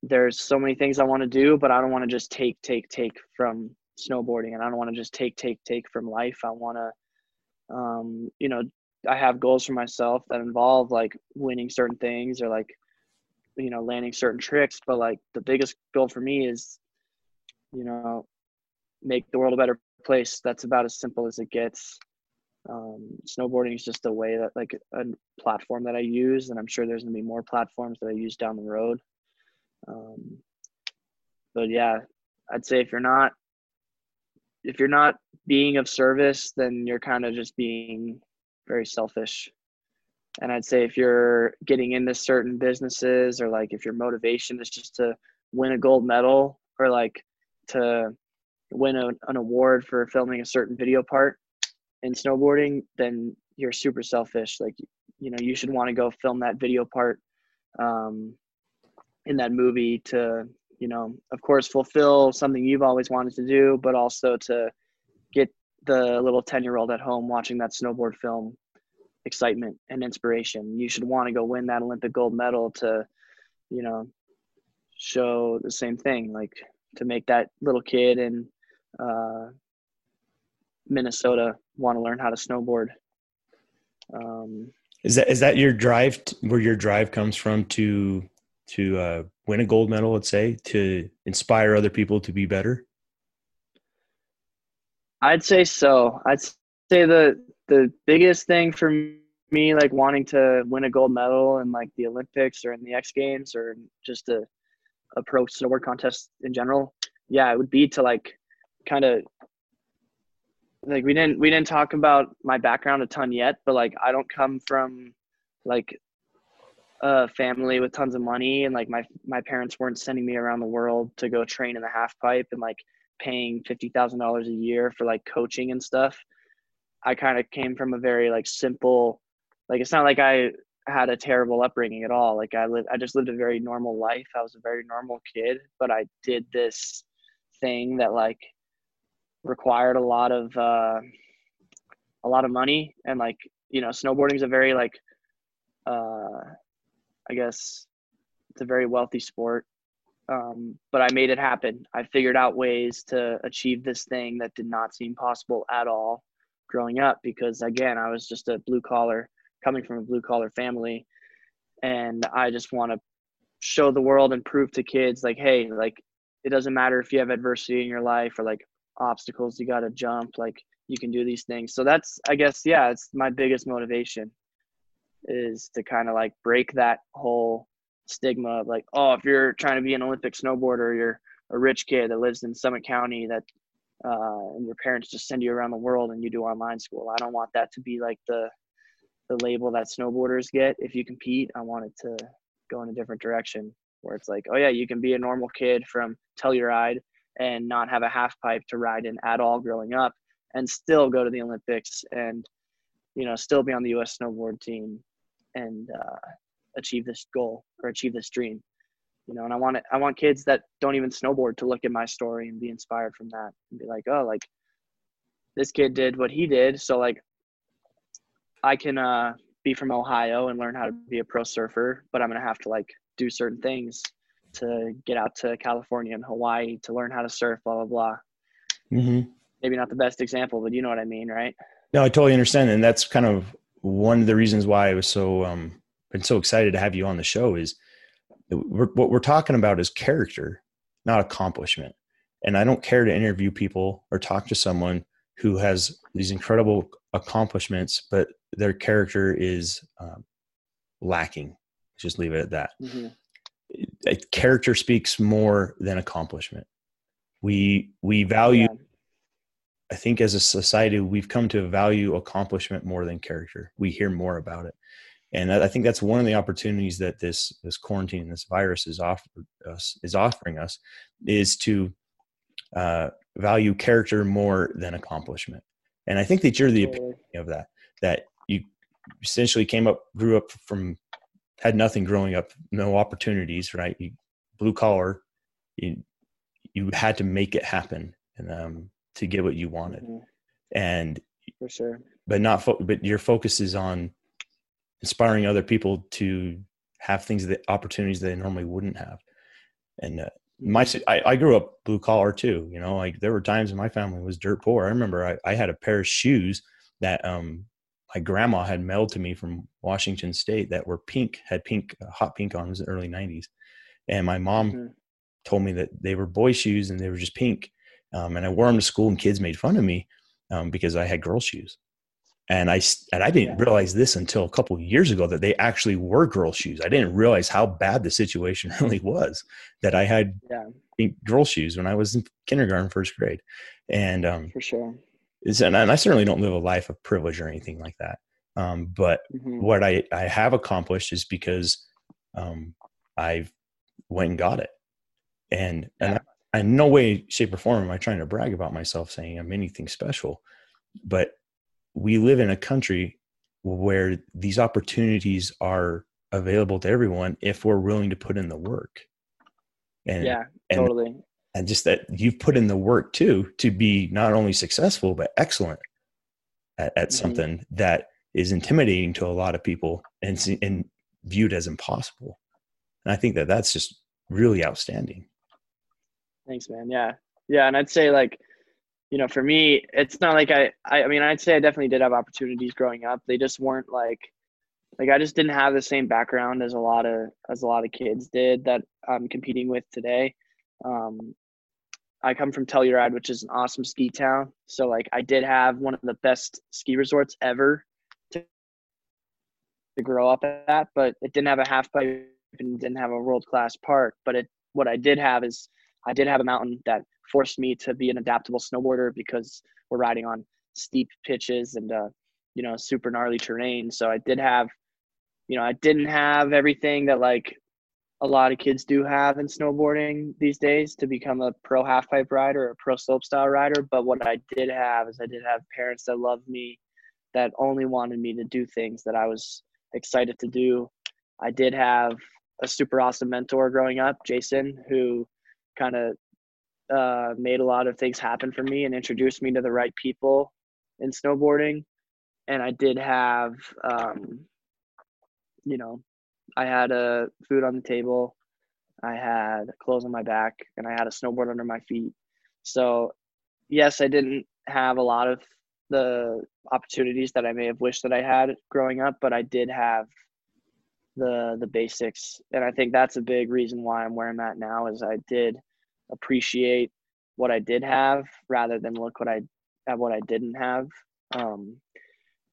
there's so many things I want to do, but I don't want to just take, take, take from snowboarding and I don't want to just take, take, take from life. I want to, um, you know, I have goals for myself that involve like winning certain things or like, you know, landing certain tricks. But like the biggest goal for me is, you know, make the world a better place. That's about as simple as it gets. Um, snowboarding is just a way that like a platform that I use, and I'm sure there's gonna be more platforms that I use down the road. Um, but yeah, I'd say if you're not if you're not being of service, then you're kind of just being very selfish. And I'd say if you're getting into certain businesses or like if your motivation is just to win a gold medal or like to win a, an award for filming a certain video part in snowboarding, then you're super selfish. Like, you know, you should want to go film that video part um, in that movie to you know, of course, fulfill something you've always wanted to do, but also to get the little 10 year old at home watching that snowboard film excitement and inspiration. You should want to go win that Olympic gold medal to, you know, show the same thing, like to make that little kid in uh, Minnesota want to learn how to snowboard. Um, Is that is that your drive? t- where your drive comes from to to uh, win a gold medal? Let's say to inspire other people to be better. I'd say so. I'd say the the biggest thing for me, like wanting to win a gold medal in like the Olympics or in the X Games or just a a pro snowboard contest in general, yeah, it would be to like kind of like we didn't we didn't talk about my background a ton yet, but like I don't come from like a family with tons of money and like my my parents weren't sending me around the world to go train in the half pipe and like paying fifty thousand dollars a year for like coaching and stuff. I kind of came from a very like simple, like it's not like I had a terrible upbringing at all. Like I lived, I just lived a very normal life. I was a very normal kid, but I did this thing that like required a lot of uh, a lot of money and like you know snowboarding is a very like uh, I guess it's a very wealthy sport um, but I made it happen. I figured out ways to achieve this thing that did not seem possible at all growing up because, again, I was just a blue collar, coming from a blue collar family. And I just want to show the world and prove to kids, like, hey, like, it doesn't matter if you have adversity in your life or like obstacles you got to jump, like, you can do these things. So that's, I guess, yeah, it's my biggest motivation is to kind of like break that whole stigma of like, oh, if you're trying to be an Olympic snowboarder, you're a rich kid that lives in Summit County that uh, and your parents just send you around the world and you do online school. I don't want that to be like the the label that snowboarders get if you compete. I want it to go in a different direction where it's like, oh yeah, you can be a normal kid from Telluride and not have a half pipe to ride in at all growing up and still go to the Olympics and you know still be on the US snowboard team and uh, achieve this goal or achieve this dream you know and i want it i want kids that don't even snowboard to look at my story and be inspired from that and be like oh like this kid did what he did so like i can uh be from ohio and learn how to be a pro surfer but i'm gonna have to like do certain things to get out to california and hawaii to learn how to surf blah blah blah Mm-hmm. maybe not the best example but you know what i mean right No, I totally understand, and that's kind of one of the reasons why I was so um been so excited to have you on the show. Is we're, what we're talking about is character, not accomplishment. And I don't care to interview people or talk to someone who has these incredible accomplishments, but their character is um, lacking. Just leave it at that. mm-hmm. A character speaks more than accomplishment. We we value. yeah. I think as a society, we've come to value accomplishment more than character. We hear more about it, and I think that's one of the opportunities that this this quarantine, this virus is offered us, is offering us, is to uh, value character more than accomplishment. And I think that you're the epitome of that. That you essentially came up, grew up from, had nothing growing up, no opportunities, right? You blue collar, you you had to make it happen, and um, to get what you wanted Mhm. and for sure but not fo- but your focus is on inspiring other people to have things that opportunities they normally wouldn't have. And uh, my I, I grew up blue collar too you know like there were times in my family was dirt poor. I remember i, I had a pair of shoes that um my grandma had mailed to me from washington state that were pink had pink uh, hot pink on it was the early 90s and my mom Mhm. told me that they were boy shoes and they were just pink. Um, and i wore them to school and kids made fun of me um, because i had girl shoes and I and I didn't Yeah. realize this until a couple of years ago that they actually were girl shoes. I didn't realize how bad the situation really was that I had Yeah. girl shoes when I was in kindergarten, first grade, and um, for sure and I certainly don't live a life of privilege or anything like that. Um, but Mhm. what I I have accomplished is because um, I went and got it, and and I, in no way, shape, or form am I trying to brag about myself saying I'm anything special, but we live in a country where these opportunities are available to everyone if we're willing to put in the work. And yeah and- totally and just that you've put in the work too to be not only successful but excellent at, at Mhm. something that is intimidating to a lot of people and, and viewed as impossible. And I think that that's just really outstanding. Thanks, man. Yeah, yeah, and I'd say like you know, for me, it's not like I, I, I mean, I'd say I definitely did have opportunities growing up. They just weren't like, like I just didn't have the same background as a lot of as a lot of kids did that I'm competing with today. Um, I come from Telluride, which is an awesome ski town. So like I did have one of the best ski resorts ever to, to grow up at, but it didn't have a half pipe and didn't have a world class park. But it what I did have is I did have a mountain that forced me to be an adaptable snowboarder because we're riding on steep pitches and uh, you know super gnarly terrain. So I did have, you know, I didn't have everything that like a lot of kids do have in snowboarding these days to become a pro half pipe rider or a pro slopestyle rider. But what I did have is I did have parents that loved me, that only wanted me to do things that I was excited to do. I did have a super awesome mentor growing up, Jason, who kind of uh, made a lot of things happen for me and introduced me to the right people in snowboarding. And I did have, um, you know, I had a food on the table, I had clothes on my back, and I had a snowboard under my feet. So, yes, I didn't have a lot of the opportunities that I may have wished that I had growing up, but I did have the the basics, and I think that's a big reason why I'm where I'm at now. Is I did appreciate what I did have rather than look what I at what I didn't have. Um,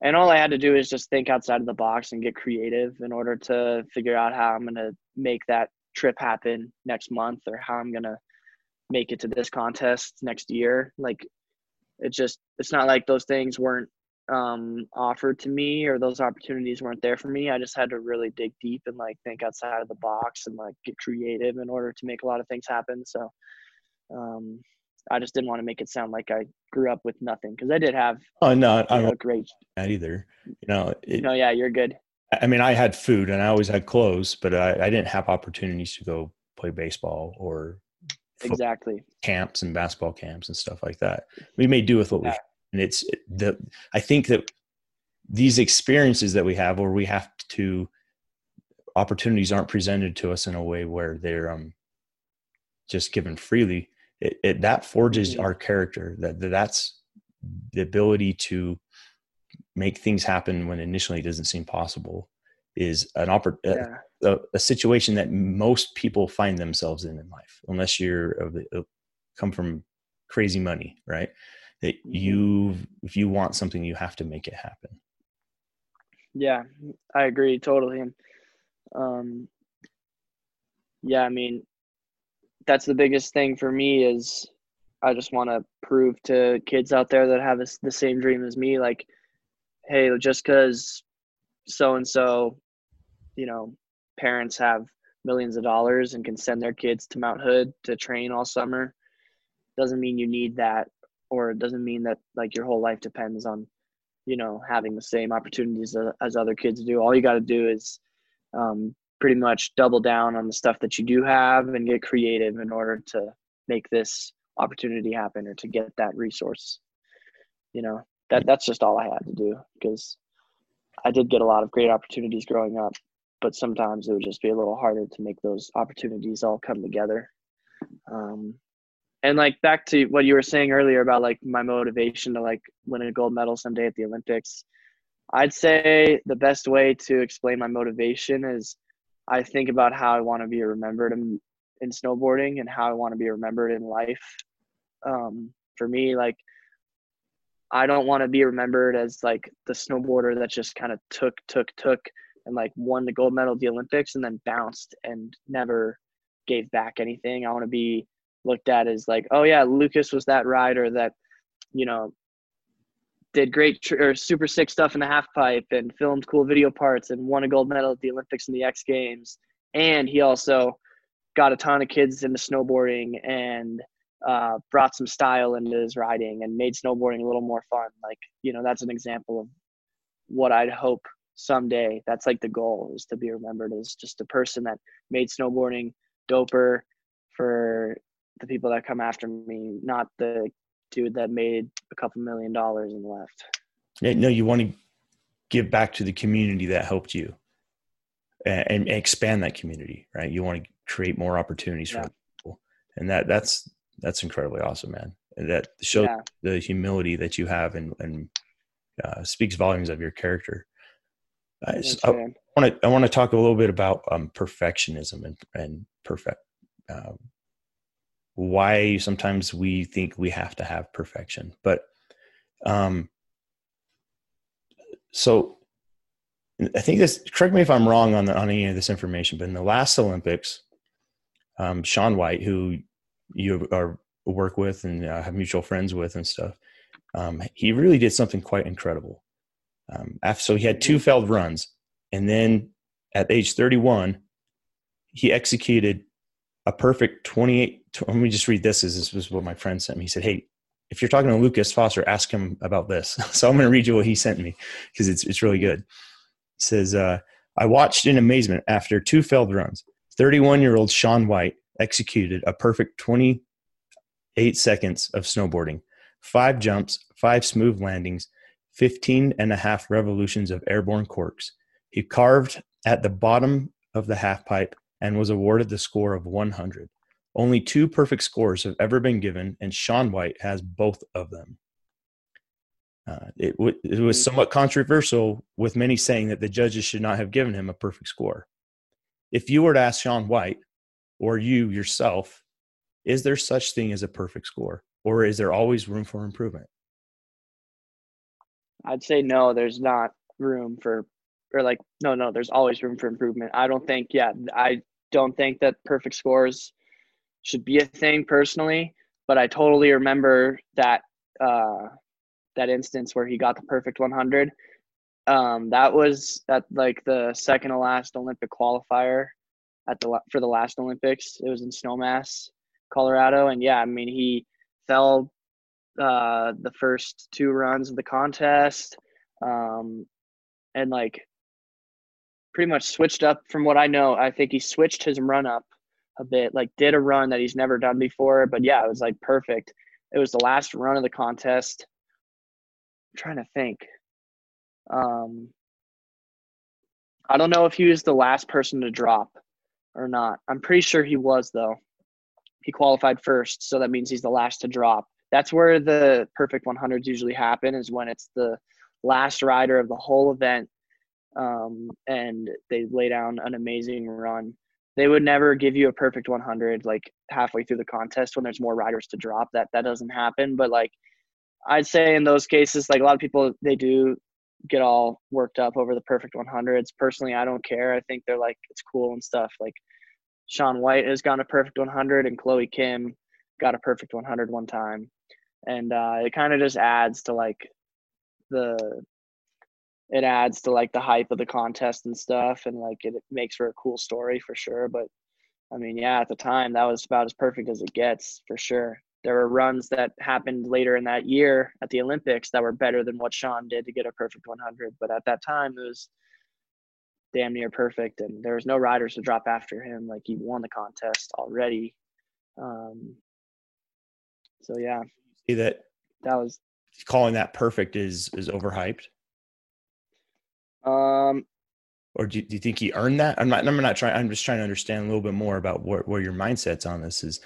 and all I had to do is just think outside of the box and get creative in order to figure out how I'm gonna make that trip happen next month or how I'm gonna make it to this contest next year. Like it just it's not like those things weren't um, offered to me or those opportunities weren't there for me. I just had to really dig deep and like think outside of the box and like get creative in order to make a lot of things happen. So um, I just didn't want to make it sound like I grew up with nothing because I did have. Oh no, I'm not great. That either. You know. It, no, yeah, you're good. I mean, I had food and I always had clothes, but I, I didn't have opportunities to go play baseball or exactly camps and basketball camps and stuff like that. We made do with what yeah. we it's the i think that these experiences that we have where we have to opportunities aren't presented to us in a way where they're um just given freely it, it that forges mm-hmm. our character that that's the ability to make things happen when initially it doesn't seem possible is an oppor- yeah. a, a, situation that most people find themselves in in life unless you're of the, come from crazy money right that mm-hmm. you if you want something you have to make it happen yeah i agree totally um yeah i mean that's the biggest thing for me is i just want to prove to kids out there that have the same dream as me like hey just because so and so you know parents have millions of dollars and can send their kids to mount hood to train all summer doesn't mean you need that or it doesn't mean that like your whole life depends on you know having the same opportunities as other kids do. All you got to do is um, pretty much double down on the stuff that you do have and get creative in order to make this opportunity happen or to get that resource. You know that that's just all i had to do because i did get a lot of great opportunities growing up but sometimes it would just be a little harder to make those opportunities all come together. Um, and like back to what you were saying earlier about like my motivation to like win a gold medal someday at the olympics i'd say the best way to explain my motivation is i think about how i want to be remembered in, in snowboarding and how i want to be remembered in life. Um, for me like i don't want to be remembered as like the snowboarder that just kind of took took took and like won the gold medal at the olympics and then bounced and never gave back anything. I want to be looked at as like, oh yeah, Lucas was that rider that, you know, did great tr- or super sick stuff in the half pipe and filmed cool video parts and won a gold medal at the Olympics and the X Games. And he also got a ton of kids into snowboarding and uh, brought some style into his riding and made snowboarding a little more fun. Like, you know, that's an example of what I'd hope someday. That's like the goal is to be remembered as just a person that made snowboarding doper for the people that come after me, not the dude that made a couple million dollars and left. Yeah, no, you want to give back to the community that helped you and, and expand that community, right? You want to create more opportunities yeah. for people. And that that's that's incredibly awesome, man. that shows Yeah. the humility that you have and and uh, speaks volumes of your character. I, Thanks, I man. want to I want to talk a little bit about um, perfectionism and and perfect. Uh, why sometimes we think we have to have perfection, but um, so I think this. Correct me if I'm wrong on the, on any of this information, but in the last Olympics, um, Shaun White, who you are work with and uh, have mutual friends with and stuff, um, he really did something quite incredible. Um, after, so he had two failed runs, and then at age 31, he executed a perfect 28. Let me just read this. As this was what my friend sent me. He said, "Hey, if you're talking to Lucas Foster, ask him about this." So I'm going to read you what he sent me because it's it's really good. He says, uh, "I watched in amazement after two failed runs. 31 year old Shaun White executed a perfect 28 seconds of snowboarding, five jumps, five smooth landings, 15 and a half revolutions of airborne corks. He carved at the bottom of the half pipe and was awarded the score of 100. Only two perfect scores have ever been given, and Shaun White has both of them. Uh, it, w- it was somewhat controversial, with many saying that the judges should not have given him a perfect score. If you were to ask Shaun White or you yourself, is there such thing as a perfect score, or is there always room for improvement? I'd say no, there's not room for, or like, no, no, there's always room for improvement. I don't think, yeah, I don't think that perfect scores should be a thing personally, but I totally remember that, uh, that instance where he got the perfect 100. Um, that was at like the second to last Olympic qualifier at the for the last Olympics. It was in Snowmass, Colorado, and yeah, I mean he fell uh, the first two runs of the contest, um, and like pretty much switched up from what I know. I think he switched his run up a bit, like did a run that he's never done before. But yeah, it was like perfect. It was the last run of the contest. I'm trying to think. Um, I don't know if he was the last person to drop or not. I'm pretty sure he was though. He qualified first, so that means he's the last to drop. That's where the perfect 100s usually happen is when it's the last rider of the whole event um, and they lay down an amazing run. They would never give you a perfect 100 like halfway through the contest when there's more riders to drop. That that doesn't happen. But like I'd say in those cases, like a lot of people, they do get all worked up over the perfect 100s. Personally, I don't care. I think they're like it's cool and stuff. Like Shaun White has gone a perfect 100, and Chloe Kim got a perfect 100 one time, and uh, it kind of just adds to like the it adds to like the hype of the contest and stuff, and like it makes for a cool story for sure. But I mean, yeah, at the time that was about as perfect as it gets for sure. There were runs that happened later in that year at the Olympics that were better than what Shaun did to get a perfect 100. But at that time, it was damn near perfect, and there was no riders to drop after him. Like he won the contest already. Um, so yeah, See that that was calling that perfect is is overhyped, um, or do you, do you think he earned that? I'm not. I'm not trying. I'm just trying to understand a little bit more about where where your mindset's on this is.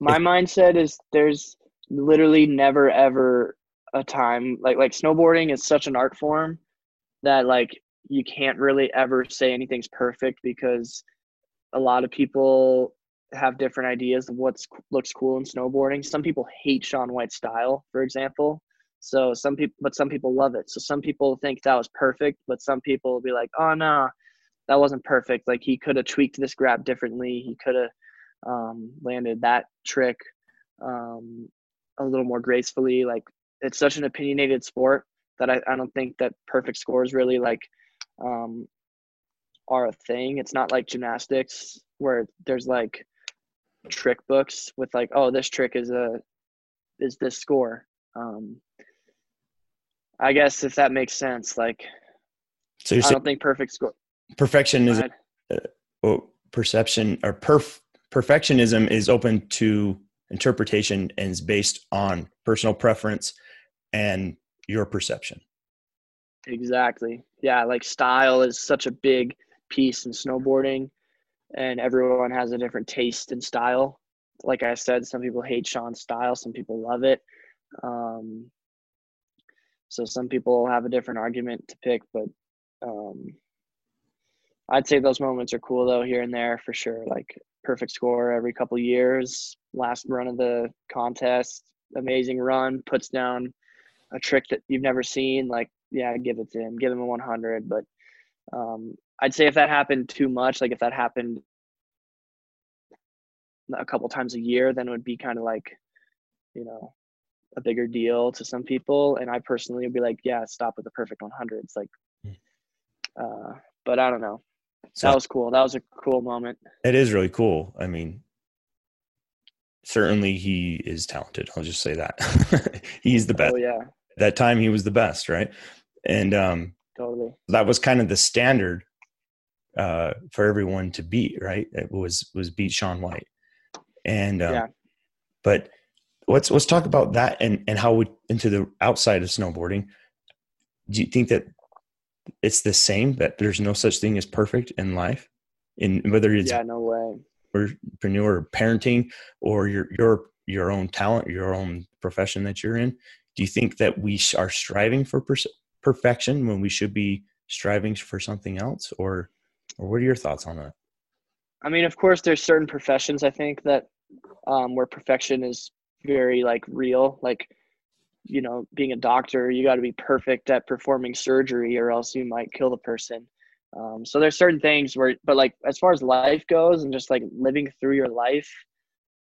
my If- mindset is there's literally never ever a time like like snowboarding is such an art form that like you can't really ever say anything's perfect because a lot of people have different ideas of what's looks cool in snowboarding. Some people hate Shaun White's style, for example. So some people, but some people love it. So some people think that was perfect, but some people will be like, "Oh no, that wasn't perfect. Like he could have tweaked this grab differently. He could have um, landed that trick um, a little more gracefully. Like it's such an opinionated sport that I, I don't think that perfect scores really like um, are a thing. It's not like gymnastics where there's like trick books with like, oh, this trick is a is this score. Um, I guess if that makes sense, like So you're I don't think perfect score. perfection is I- oh, perception or perf perfectionism is open to interpretation and is based on personal preference and your perception. Exactly. Yeah, like style is such a big piece in snowboarding, and everyone has a different taste and style. like I said, some people hate Shaun's style, some people love it. Um, so some people have a different argument to pick, but um, I'd say those moments are cool though here and there for sure. Like perfect score every couple years, last run of the contest, amazing run, puts down a trick that you've never seen. Like yeah, give it to him, give him a 100. But um, I'd say if that happened too much, like if that happened a couple times a year, then it would be kind of like, you know, a bigger deal to some people. And I personally would be like, yeah, stop with the perfect 100. It's like, hmm. uh, but I don't know. So that was cool. That was a cool moment. It is really cool. I mean, certainly he is talented. I'll just say that he's the best. Oh, yeah. That time he was the best, right? And um, totally. That was kind of the standard uh, for everyone to beat, right? It was was beat shaun White. And um, yeah. but let's let's talk about that and and how we into the outside of snowboarding. Do you think that it's the same that there's no such thing as perfect in life, in whether it's yeah, no way, entrepreneur, or parenting, or your your your own talent, your own profession that you're in? Do you think that we are striving for per- perfection when we should be striving for something else, or or what are your thoughts on that? I mean, of course, there's certain professions I think that um, where perfection is very like real. Like, you know, being a doctor, you got to be perfect at performing surgery, or else you might kill the person. Um, so there's certain things where, but like as far as life goes, and just like living through your life,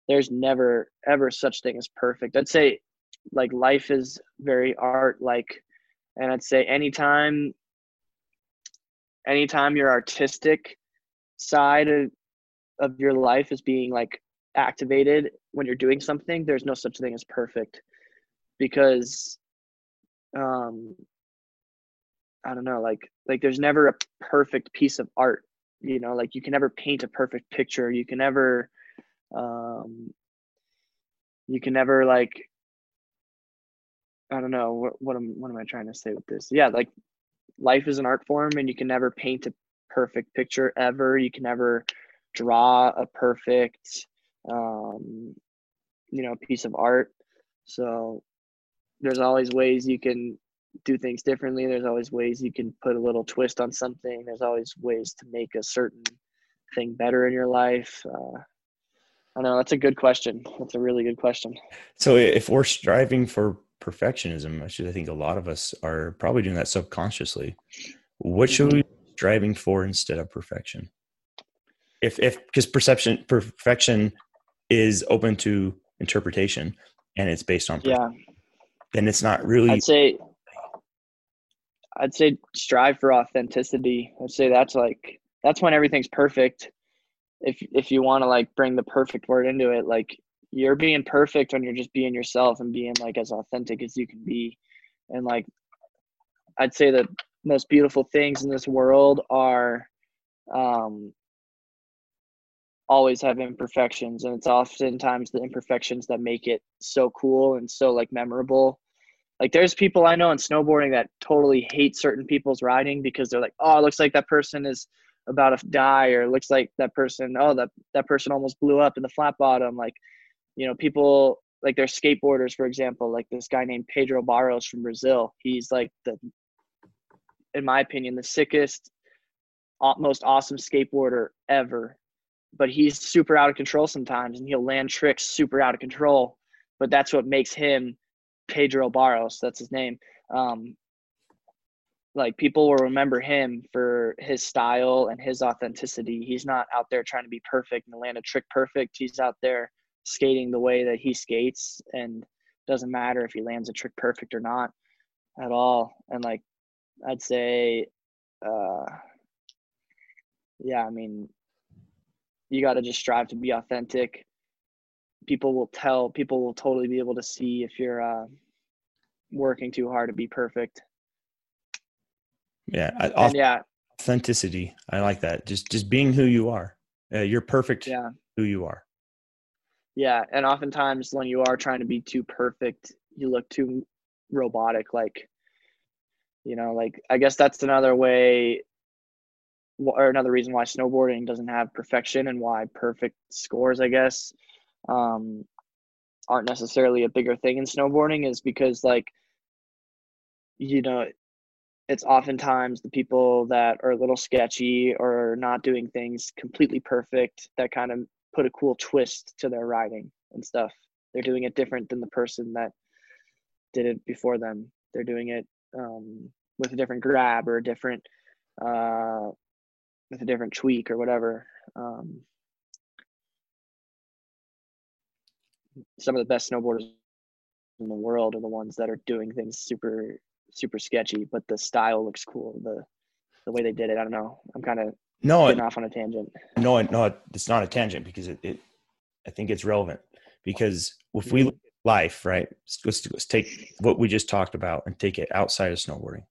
there's never ever such thing as perfect. I'd say like life is very art like, and I'd say anytime, anytime your artistic side of, of your life is being like activated when you're doing something there's no such thing as perfect because um i don't know like like there's never a perfect piece of art you know like you can never paint a perfect picture. You can never um you can never like i don't know what what am what am i trying to say with this? Yeah like life is an art form and you can never paint a perfect picture ever. You can never draw a perfect um, you know, a piece of art. So there's always ways you can do things differently. There's always ways you can put a little twist on something. There's always ways to make a certain thing better in your life. Uh, I know that's a good question. That's a really good question. So if we're striving for perfectionism, which I think a lot of us are probably doing that subconsciously, what should we be striving for instead of perfection? If if because perception perfection is open to interpretation and it's based on yeah. then it's not really i'd say i'd say strive for authenticity. I'd say that's like that's when everything's perfect. If if you want to like bring the perfect word into it like you're being perfect when you're just being yourself and being like as authentic as you can be. And like i'd say the most beautiful things in this world are um always have imperfections and it's oftentimes the imperfections that make it so cool and so like memorable. Like there's people i know in snowboarding that totally hate certain people's riding because they're like oh it looks like that person is about to die or it looks like that person oh that that person almost blew up in the flat bottom. Like you know people like their skateboarders for example like this guy named pedro barros from brazil. He's like the in my opinion the sickest most awesome skateboarder ever but he's super out of control sometimes and he'll land tricks super out of control. But that's what makes him Pedro Barros. That's his name. Um, like people will remember him for his style and his authenticity. He's not out there trying to be perfect and land a trick perfect. He's out there skating the way that he skates and doesn't matter if he lands a trick perfect or not at all. And like I'd say uh yeah, I mean you got to just strive to be authentic. People will tell people will totally be able to see if you're uh, working too hard to be perfect. Yeah I, and yeah. authenticity. I like that. Just just being who you are. Uh, you're perfect yeah. who you are. Yeah and oftentimes when you are trying to be too perfect you look too robotic like you know like i guess that's another way or another reason why snowboarding doesn't have perfection and why perfect scores, I guess. um, aren't necessarily a bigger thing in snowboarding is because like you know it's oftentimes the people that are a little sketchy or not doing things completely perfect that kind of put a cool twist to their riding and stuff. They're doing it different than the person that did it before them. They're doing it um, with a different grab or a different uh, with a different tweak or whatever. Um, some of the best snowboarders in the world are the ones that are doing things super super sketchy, but the style looks cool. The the way they did it, I don't know. I'm kind of no getting off on a tangent. No, no, it's not a tangent because it, it I think it's relevant because if we look at life, right? Let's, let's take what we just talked about and take it outside of snowboarding,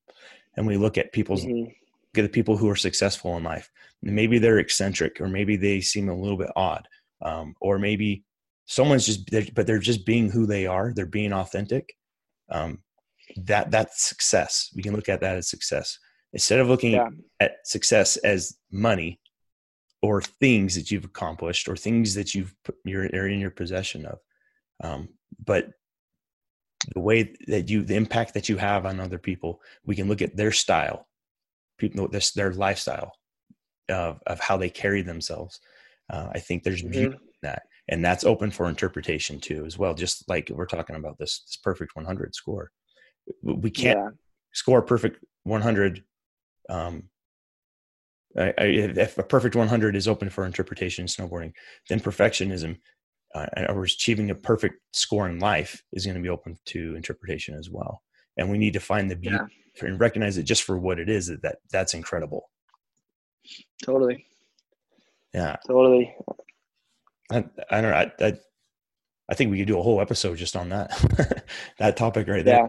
and we look at people's mm-hmm. Look at the people who are successful in life. Maybe they're eccentric, or maybe they seem a little bit odd, um, or maybe someone's just but they're just being who they are. They're being authentic. Um, that that's success. We can look at that as success instead of looking yeah. at success as money or things that you've accomplished or things that you've put, you're, are in your possession of. Um, but the way that you, the impact that you have on other people, we can look at their style, people, this, their lifestyle of, of how they carry themselves. Uh, I think there's beauty mm-hmm. in that. And that's open for interpretation too, as well. Just like we're talking about this, this perfect 100 score we can't yeah. score perfect 100 um, I, I, if a perfect 100 is open for interpretation in snowboarding then perfectionism uh, or achieving a perfect score in life is going to be open to interpretation as well and we need to find the beauty yeah. And recognize it just for what it is that, that that's incredible totally yeah totally I, I don't know I, I, I think we could do a whole episode just on that that topic right there. Yeah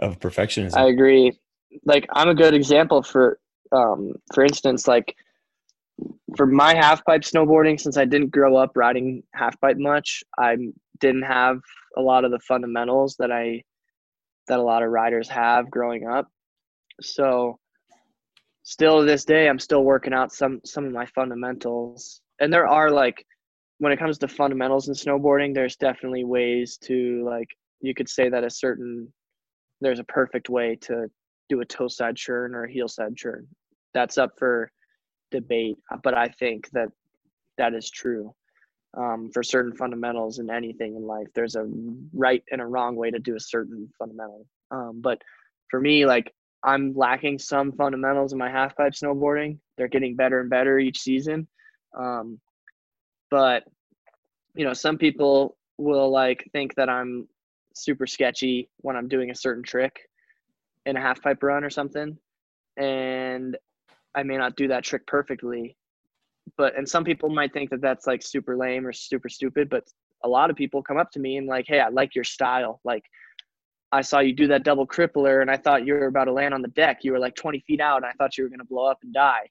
of perfectionism. I agree. Like I'm a good example for um for instance like for my half pipe snowboarding since I didn't grow up riding half pipe much, I didn't have a lot of the fundamentals that I that a lot of riders have growing up. So still to this day I'm still working out some some of my fundamentals. And there are like when it comes to fundamentals in snowboarding, there's definitely ways to like you could say that a certain there's a perfect way to do a toe side churn or a heel side churn. That's up for debate, but I think that that is true. Um, for certain fundamentals in anything in life, there's a right and a wrong way to do a certain fundamental. Um, but for me, like I'm lacking some fundamentals in my half pipe snowboarding. They're getting better and better each season. Um, but you know, some people will like think that I'm super sketchy when I'm doing a certain trick in a half pipe run or something. And I may not do that trick perfectly. But, and some people might think that that's like super lame or super stupid, but a lot of people come up to me and like, hey, I like your style. Like, I saw you do that double crippler and I thought you were about to land on the deck. You were like 20 feet out and I thought you were going to blow up and die.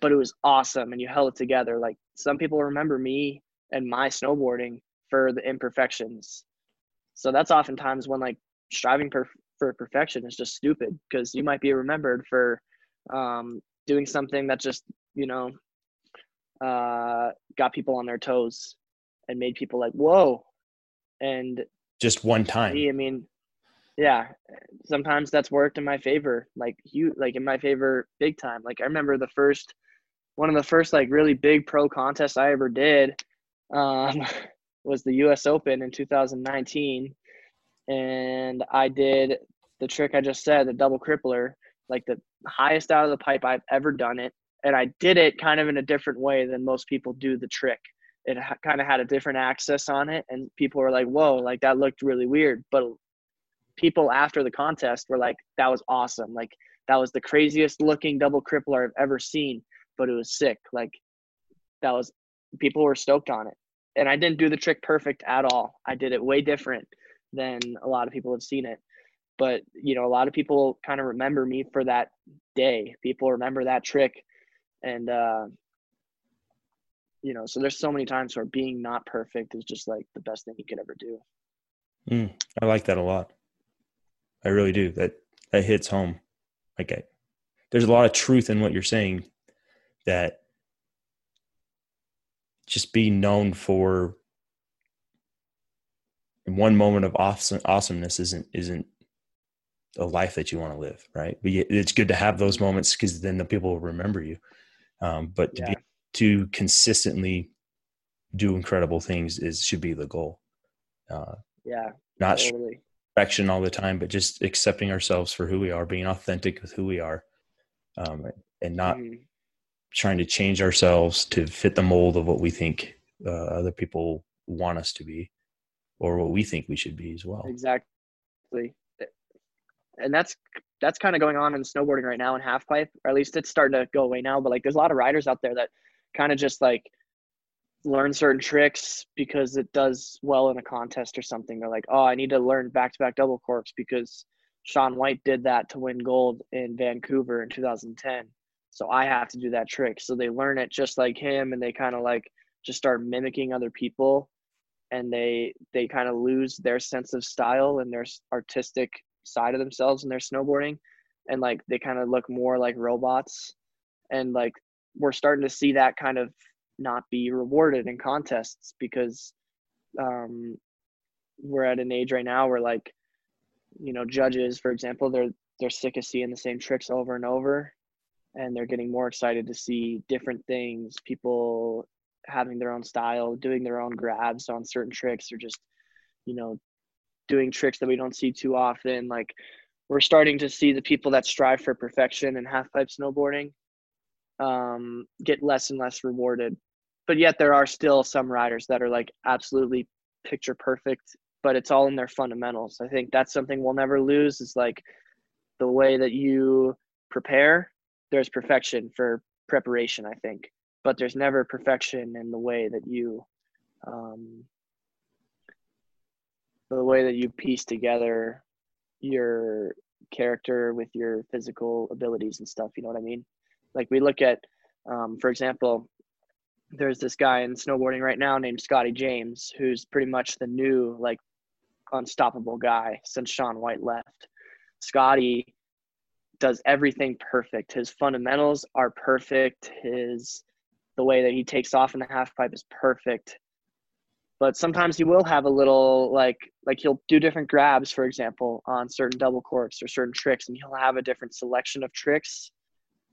But it was awesome and you held it together. Like, some people remember me and my snowboarding for the imperfections so that's oftentimes when like striving per- for perfection is just stupid because you might be remembered for um, doing something that just you know uh, got people on their toes and made people like whoa and just one time i mean yeah sometimes that's worked in my favor like you like in my favor big time like i remember the first one of the first like really big pro contests i ever did um was the U.S. Open in 2019, and I did the trick I just said, the double crippler, like the highest out of the pipe I've ever done it, and I did it kind of in a different way than most people do the trick. It ha- kind of had a different access on it, and people were like, "Whoa, like that looked really weird." But people after the contest were like, "That was awesome! Like that was the craziest looking double crippler I've ever seen." But it was sick. Like that was people were stoked on it and I didn't do the trick perfect at all. I did it way different than a lot of people have seen it. But, you know, a lot of people kind of remember me for that day. People remember that trick. And, uh, you know, so there's so many times where being not perfect is just like the best thing you could ever do. Mm, I like that a lot. I really do. That that hits home. Like, I, there's a lot of truth in what you're saying. That just be known for one moment of awesome, awesomeness isn't isn't a life that you want to live, right? But it's good to have those moments because then the people will remember you. Um, but to, Yeah. be, to consistently do incredible things is should be the goal. Uh, Yeah, not totally. Perfection all the time, but just accepting ourselves for who we are, being authentic with who we are, um, and not Mhm. trying to change ourselves to fit the mold of what we think uh, other people want us to be, or what we think we should be as well. Exactly. And that's that's kind of going on in snowboarding right now in half pipe, or at least it's starting to go away now. But like, there's a lot of riders out there that kind of just like learn certain tricks because it does well in a contest or something. They're like, oh, I need to learn back to back double corks because Shaun White did that to win gold in Vancouver in 2010. So I have to do that trick. So they learn it just like him, and they kind of like just start mimicking other people and they they kind of lose their sense of style and their artistic side of themselves in their snowboarding and like they kind of look more like robots and like we're starting to see that kind of not be rewarded in contests because um we're at an age right now where like you know judges for example they're they're sick of seeing the same tricks over and over and they're getting more excited to see different things people having their own style doing their own grabs on certain tricks or just you know doing tricks that we don't see too often. Like we're starting to see the people that strive for perfection in half pipe snowboarding um, get less and less rewarded but yet there are still some riders that are like absolutely picture perfect but it's all in their fundamentals. I think that's something we'll never lose is like the way that you prepare there's perfection for preparation i think but there's never perfection in the way that you um, the way that you piece together your character with your physical abilities and stuff you know what i mean? Like we look at um, for example there's this guy in snowboarding right now named scotty james who's pretty much the new like unstoppable guy since shaun white left. Scotty does everything perfect. His fundamentals are perfect. His the way that he takes off in the half pipe is perfect. But sometimes he will have a little like like he'll do different grabs for example on certain double corks or certain tricks and he'll have a different selection of tricks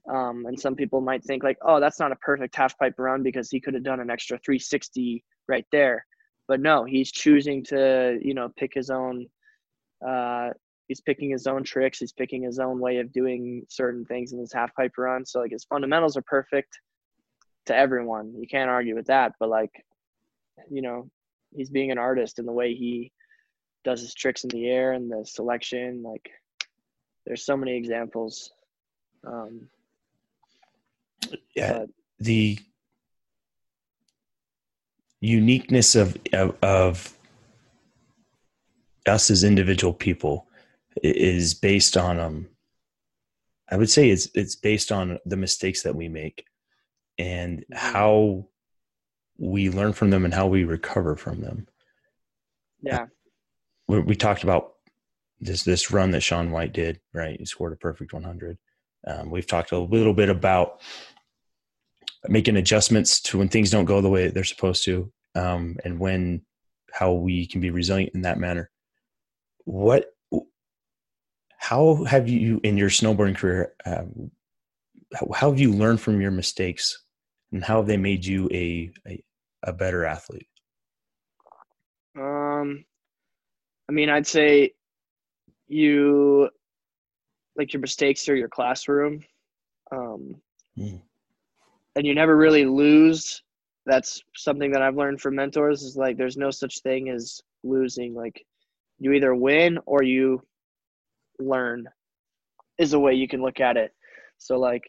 um, and some people might think like oh that's not a perfect half pipe run because he could have done an extra 360 right there. But no he's choosing to you know pick his own uh, he's picking his own tricks. He's picking his own way of doing certain things in his half pipe run. So like his fundamentals are perfect to everyone. You can't argue with that. But like you know he's being an artist in the way he does his tricks in the air and the selection. Like there's so many examples um Yeah, the uniqueness of, of of us as individual people is based on um i would say it's it's based on the mistakes that we make and Mhm. how we learn from them and how we recover from them yeah we, we talked about this this run that Shaun White did, right? He scored a perfect 100. Um, we've talked a little bit about making adjustments to when things don't go the way they're supposed to, um, and when how we can be resilient in that manner. What, how have you in your snowboarding career? Um, how, how have you learned from your mistakes, and how have they made you a a, a better athlete? um i mean i'd say you like your mistakes are your classroom um Mm. And you never really lose that's something that i've learned from mentors is like there's no such thing as losing. Like you either win or you learn is a way you can look at it. So like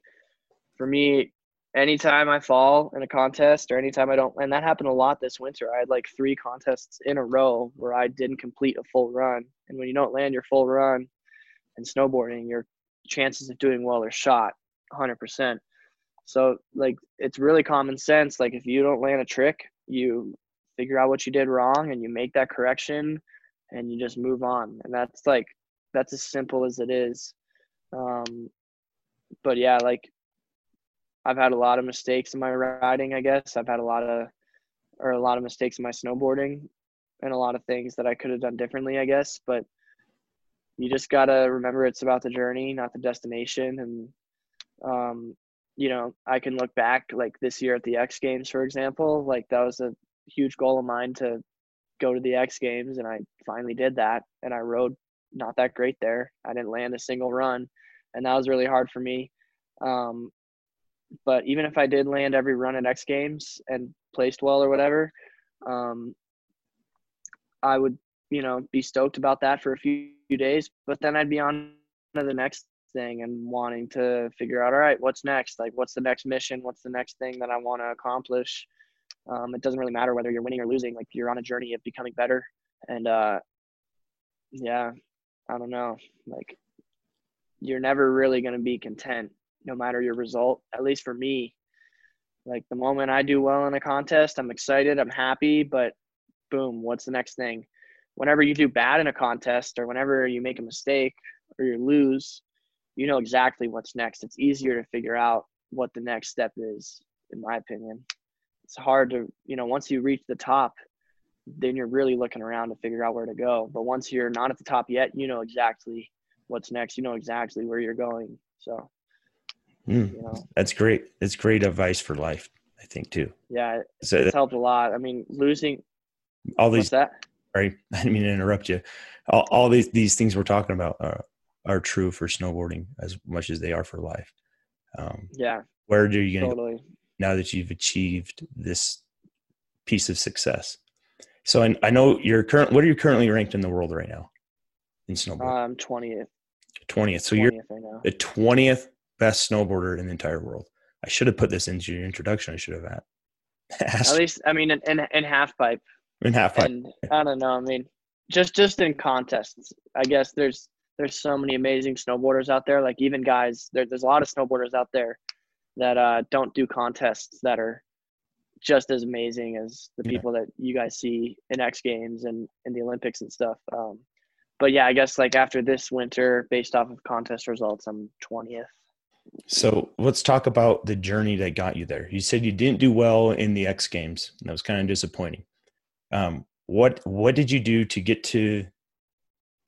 for me anytime i fall in a contest or anytime i don't and that happened a lot this winter i had like three contests in a row where i didn't complete a full run. And when you don't land your full run in snowboarding your chances of doing well are shot 100% so like it's really common sense. Like if you don't land a trick, you figure out what you did wrong and you make that correction and you just move on. And that's like that's as simple as it is. Um but yeah, like I've had a lot of mistakes in my riding, I guess. I've had a lot of or a lot of mistakes in my snowboarding. and a lot of things that I could have done differently, I guess. But you just gotta remember it's about the journey, not the destination. And um, you know, I can look back like this year at the X Games, for example. Like that was a huge goal of mine to go to the X Games, and I finally did that. And I rode not that great there. I didn't land a single run, and that was really hard for me. Um, but even if I did land every run at X Games and placed well or whatever, um, I would, you know, be stoked about that for a few, few days. But then I'd be on to the next thing and wanting to figure out, all right, what's next? Like, what's the next mission? What's the next thing that I want to accomplish? Um, it doesn't really matter whether you're winning or losing. Like, you're on a journey of becoming better. And uh, yeah, I don't know. Like, you're never really going to be content no matter your result. At least for me, like the moment I do well in a contest, I'm excited, I'm happy, but boom, what's the next thing? Whenever you do bad in a contest or whenever you make a mistake or you lose, you know exactly what's next. It's easier to figure out what the next step is, in my opinion. It's hard to, you know, once you reach the top, then you're really looking around to figure out where to go. But once you're not at the top yet, you know exactly what's next. You know exactly where you're going. So Mm, you know, that's great. It's great advice for life, I think too. Yeah, so it's helped a lot. I mean, losing all these. that? Sorry, I didn't mean to interrupt you. All, all these these things we're talking about are, are true for snowboarding as much as they are for life. Um, yeah. Where are you going totally. go now that you've achieved this piece of success? So I, I know you're current. What are you currently ranked in the world right now in snowboard? Um, twentieth. Twentieth. So 20th you're the twentieth best snowboarder in the entire world. I should have put this into your introduction. I should have asked. At least, I mean, in, in, in half pipe. In half pipe. And I don't know. I mean, just just in contests, I guess there's there's so many amazing snowboarders out there. Like even guys, there, there's a lot of snowboarders out there that uh, don't do contests that are just as amazing as the people that you guys see in X Games and in the Olympics and stuff. Um, but yeah, I guess like after this winter, based off of contest results, I'm 20th. So let's talk about the journey that got you there. You said you didn't do well in the X Games, and that was kind of disappointing. Um, what what did you do to get to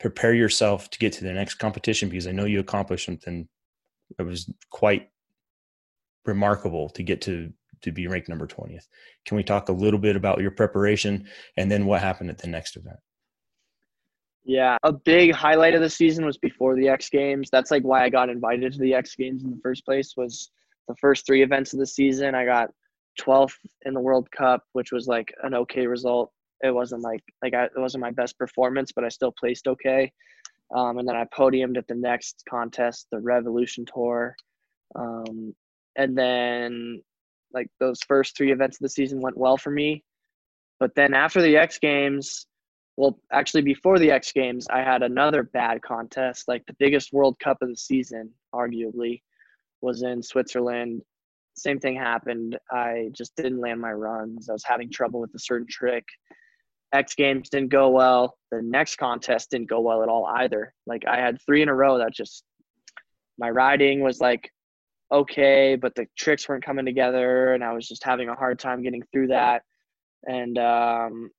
prepare yourself to get to the next competition? Because I know you accomplished something that was quite remarkable to get to to be ranked number twentieth. Can we talk a little bit about your preparation and then what happened at the next event? Yeah, a big highlight of the season was before the X Games. That's like why I got invited to the X Games in the first place. Was the first three events of the season. I got 12th in the World Cup, which was like an okay result. It wasn't like like I, it wasn't my best performance, but I still placed okay. Um, and then I podiumed at the next contest, the Revolution Tour. Um, and then like those first three events of the season went well for me. But then after the X Games, well, actually, before the X Games, I had another bad contest, like the biggest World Cup of the season, arguably, was in Switzerland. Same thing happened. I just didn't land my runs. I was having trouble with a certain trick. X Games didn't go well. The next contest didn't go well at all either. Like I had three in a row that just my riding was like okay, but the tricks weren't coming together, and I was just having a hard time getting through that. And um,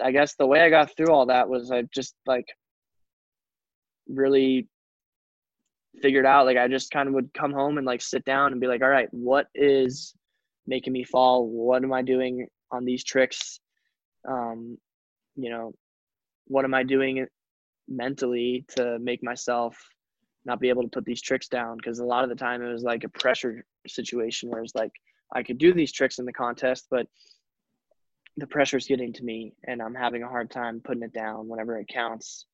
I guess the way I got through all that was I just like really figured out like I just kind of would come home and like sit down and be like, all right, what is making me fall? What am I doing on these tricks? Um, you know, what am I doing mentally to make myself not be able to put these tricks down? Because a lot of the time it was like a pressure situation where it's like I could do these tricks in the contest, but the pressure is getting to me and I'm having a hard time putting it down whenever it counts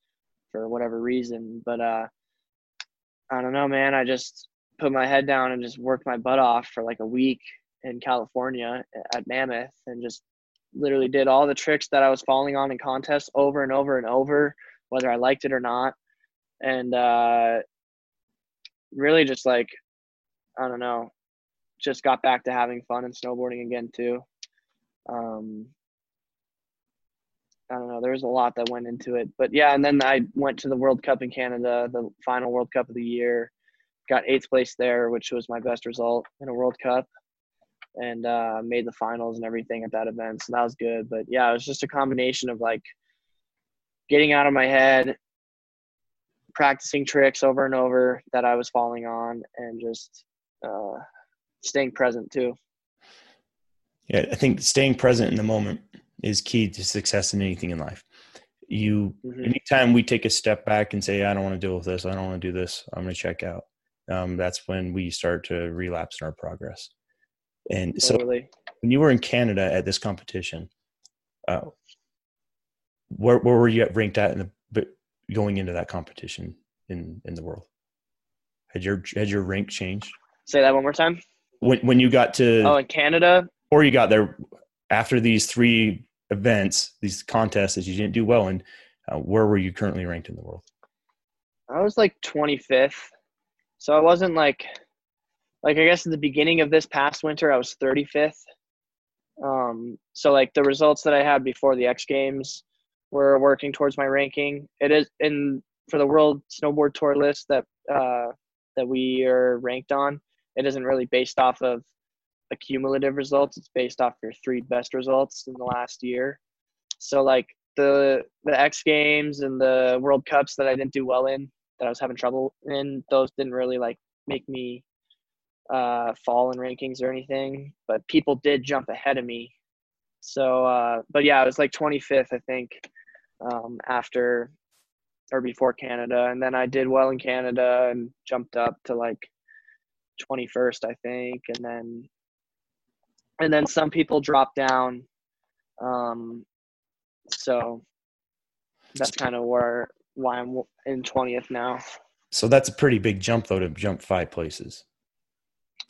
for whatever reason. But uh I don't know, man. I just put my head down and just worked my butt off for like a week in California at Mammoth and just literally did all the tricks that I was falling on in contests over and over and over, whether I liked it or not. And uh really just like I don't know, just got back to having fun and snowboarding again too. Um, I don't know. There was a lot that went into it, but yeah. And then I went to the World Cup in Canada, the final World Cup of the year. Got eighth place there, which was my best result in a World Cup, and uh, made the finals and everything at that event. So that was good. But yeah, it was just a combination of like getting out of my head, practicing tricks over and over that I was falling on, and just uh, staying present too. Yeah, I think staying present in the moment is key to success in anything in life. You, mm-hmm. anytime we take a step back and say, "I don't want to deal with this. I don't want to do this. I'm going to check out." Um, that's when we start to relapse in our progress. And totally. so, when you were in Canada at this competition, uh, where where were you ranked at in the but going into that competition in in the world? Had your had your rank changed? Say that one more time. When when you got to oh in Canada, or you got there after these three events, these contests that you didn't do well in, uh, where were you currently ranked in the world? I was like 25th, so I wasn't like like I guess at the beginning of this past winter I was 35th. Um, so like the results that I had before the X Games were working towards my ranking. It is in for the World Snowboard Tour list that uh, that we are ranked on. It isn't really based off of accumulative results. It's based off your three best results in the last year. So like the the X Games and the World Cups that I didn't do well in, that I was having trouble in, those didn't really like make me uh, fall in rankings or anything. But people did jump ahead of me. So, uh, but yeah, it was like 25th, I think, um, after or before Canada, and then I did well in Canada and jumped up to like 21st, I think, and then and then some people drop down. Um, so that's kind of where why I'm in 20th now. So that's a pretty big jump though to jump five places.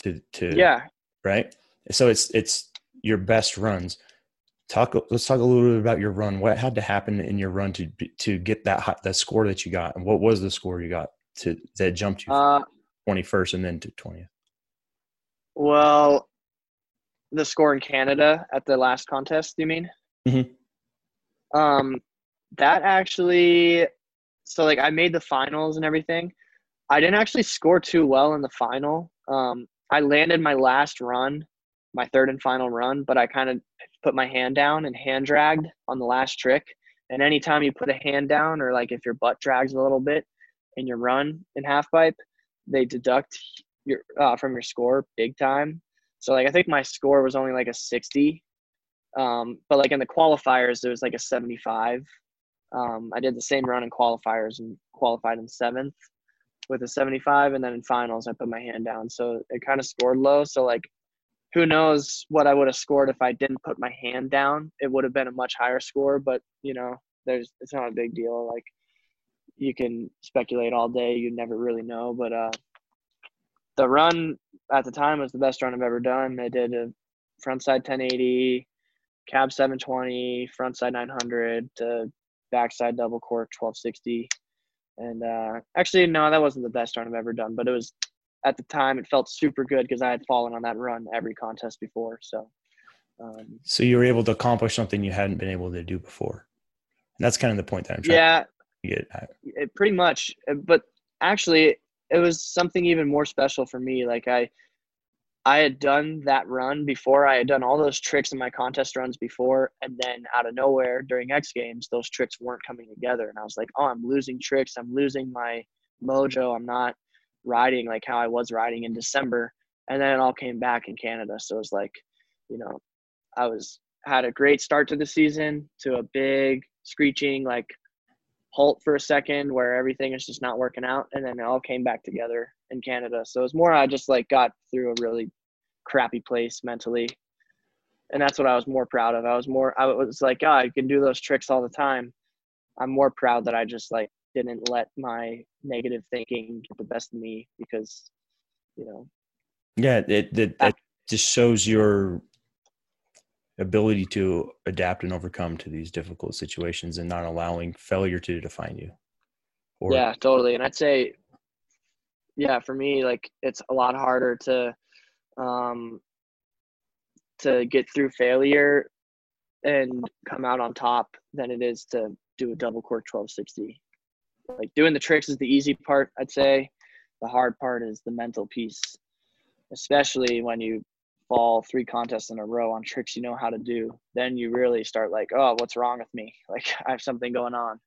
To to Yeah. Right? So it's it's your best runs. Talk let's talk a little bit about your run. What had to happen in your run to to get that high, that score that you got and what was the score you got to that jumped you uh, 21st and then to 20th? Well, the score in Canada at the last contest. You mean? Mm-hmm. Um, that actually. So like I made the finals and everything. I didn't actually score too well in the final. Um, I landed my last run, my third and final run, but I kind of put my hand down and hand dragged on the last trick. And anytime you put a hand down, or like if your butt drags a little bit in your run in half pipe, they deduct your uh, from your score big time. So like I think my score was only like a 60. Um, but like in the qualifiers, it was like a 75. Um, I did the same run in qualifiers and qualified in seventh with a 75. And then in finals, I put my hand down. So it kind of scored low. So like, who knows what I would have scored if I didn't put my hand down? It would have been a much higher score, but you know, there's, it's not a big deal. Like you can speculate all day. You never really know, but, uh, the run at the time was the best run I've ever done. I did a frontside 1080, cab 720, frontside 900, to backside double cork 1260. And uh, actually, no, that wasn't the best run I've ever done, but it was at the time it felt super good because I had fallen on that run every contest before. So, um, so you were able to accomplish something you hadn't been able to do before. And that's kind of the point that I'm trying yeah, to get at. It, pretty much. But actually, it was something even more special for me. Like I, I had done that run before. I had done all those tricks in my contest runs before, and then out of nowhere during X Games, those tricks weren't coming together, and I was like, "Oh, I'm losing tricks. I'm losing my mojo. I'm not riding like how I was riding in December." And then it all came back in Canada. So it was like, you know, I was had a great start to the season to a big screeching like halt for a second where everything is just not working out and then it all came back together in canada. So it's more i just like got through a really crappy place mentally. And that's what i was more proud of. I was more i was like oh, i can do those tricks all the time. I'm more proud that i just like didn't let my negative thinking get the best of me because you know. Yeah it, it, it just shows your ability to adapt and overcome to these difficult situations and not allowing failure to define you. Or, yeah, totally. And I'd say, yeah, for me, like it's a lot harder to, um, to get through failure and come out on top than it is to do a double cork 1260. Like doing the tricks is the easy part, I'd say. The hard part is the mental piece, especially when you fall three contests in a row on tricks you know how to do, then you really start like, oh, what's wrong with me? Like I have something going on.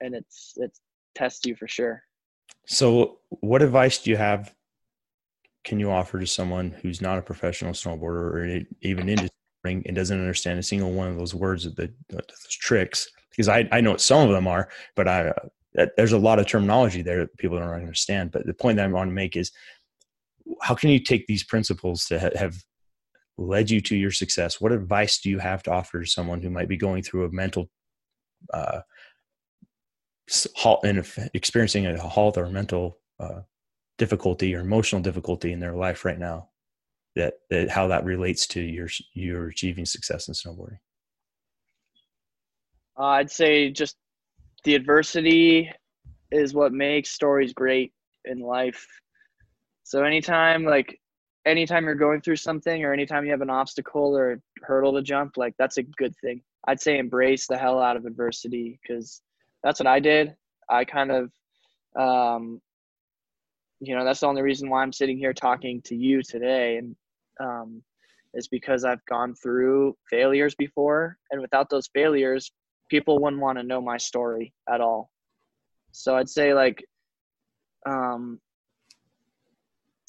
and it's it's tests you for sure. So, what advice do you have? Can you offer to someone who's not a professional snowboarder or even into snowboarding and doesn't understand a single one of those words, of the, those tricks? Because I, I know what some of them are, but I uh, there's a lot of terminology there that people don't understand. But the point that I want to make is, how can you take these principles to ha- have led you to your success? What advice do you have to offer to someone who might be going through a mental uh, halt and experiencing a halt or mental uh, difficulty or emotional difficulty in their life right now? That, that how that relates to your your achieving success in snowboarding. Uh, I'd say just the adversity is what makes stories great in life. So anytime like anytime you're going through something or anytime you have an obstacle or hurdle to jump, like that's a good thing. I'd say embrace the hell out of adversity because that's what I did. I kind of, um, you know, that's the only reason why I'm sitting here talking to you today, and um, is because I've gone through failures before, and without those failures, people wouldn't want to know my story at all. So I'd say like, um,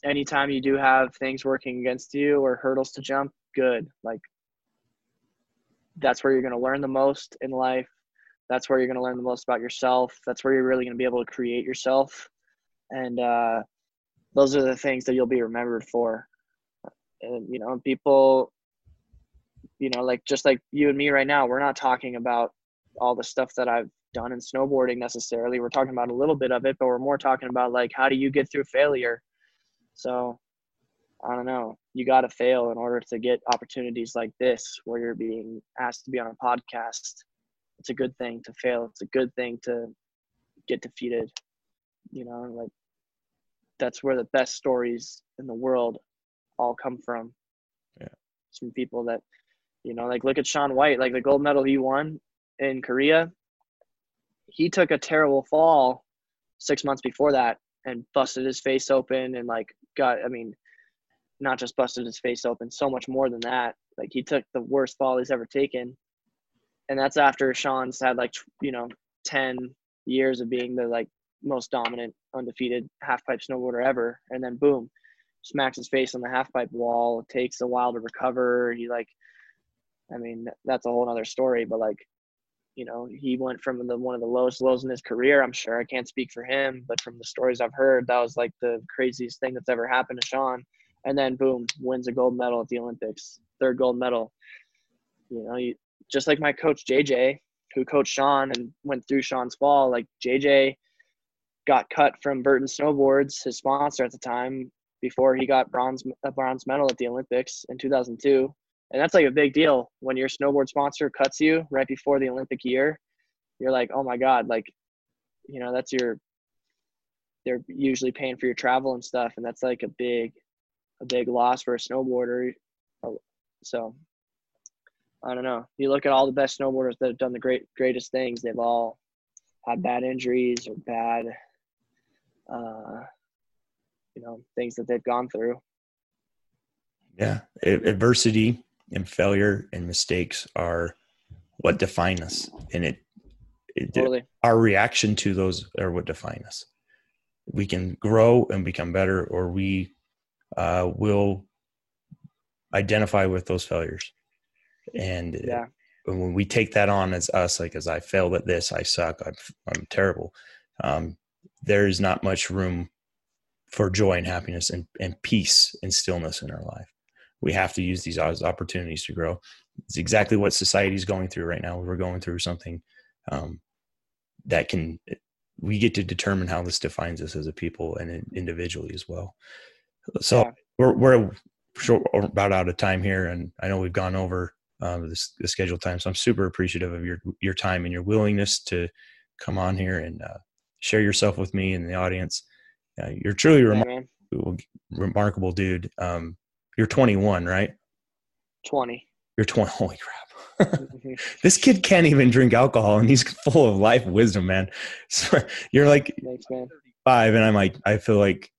anytime you do have things working against you or hurdles to jump, good. Like that's where you're going to learn the most in life. That's where you're going to learn the most about yourself. That's where you're really going to be able to create yourself. And uh, those are the things that you'll be remembered for. And, you know, people, you know, like just like you and me right now, we're not talking about all the stuff that I've done in snowboarding necessarily. We're talking about a little bit of it, but we're more talking about like, how do you get through failure? So I don't know. You got to fail in order to get opportunities like this, where you're being asked to be on a podcast. It's a good thing to fail. It's a good thing to get defeated. You know, like that's where the best stories in the world all come from. Yeah. Some people that, you know, like look at Shaun White, like the gold medal he won in Korea. He took a terrible fall six months before that and busted his face open and like got, I mean, not just busted his face open, so much more than that. Like he took the worst fall he's ever taken, and that's after Shaun's had like you know ten years of being the like most dominant, undefeated half pipe snowboarder ever, and then boom, smacks his face on the half pipe wall. Takes a while to recover. He like, I mean, that's a whole other story. But like, you know, he went from the one of the lowest lows in his career. I'm sure I can't speak for him, but from the stories I've heard, that was like the craziest thing that's ever happened to Shaun. and then boom, wins a gold medal at the Olympics, third gold medal. You know, you, just like my coach JJ, who coached Shaun and went through Shaun's fall. Like JJ got cut from Burton Snowboards, his sponsor at the time, before he got bronze a bronze medal at the Olympics in 2002. And that's like a big deal when your snowboard sponsor cuts you right before the Olympic year. You're like, oh my god, like, you know, that's your. They're usually paying for your travel and stuff, and that's like a big a big loss for a snowboarder. So I don't know. You look at all the best snowboarders that have done the great greatest things. They've all had bad injuries or bad, uh, you know, things that they've gone through. Yeah, adversity and failure and mistakes are what define us, and it, it totally. our reaction to those are what define us. We can grow and become better, or we uh, will identify with those failures. And yeah. when we take that on as us, like as I failed at this, I suck, I'm, I'm terrible. Um, there is not much room for joy and happiness and, and peace and stillness in our life. We have to use these opportunities to grow. It's exactly what society is going through right now. We're going through something um, that can, we get to determine how this defines us as a people and individually as well. So yeah. we're we're short, about out of time here, and I know we've gone over um, the, the scheduled time. So I'm super appreciative of your your time and your willingness to come on here and uh, share yourself with me and the audience. Uh, you're truly remarkable, remarkable dude. Um, you're 21, right? 20. You're 20. Holy crap. Mm-hmm. this kid can't even drink alcohol and he's full of life wisdom, man. So you're like Thanks, man. five and I'm like, I feel like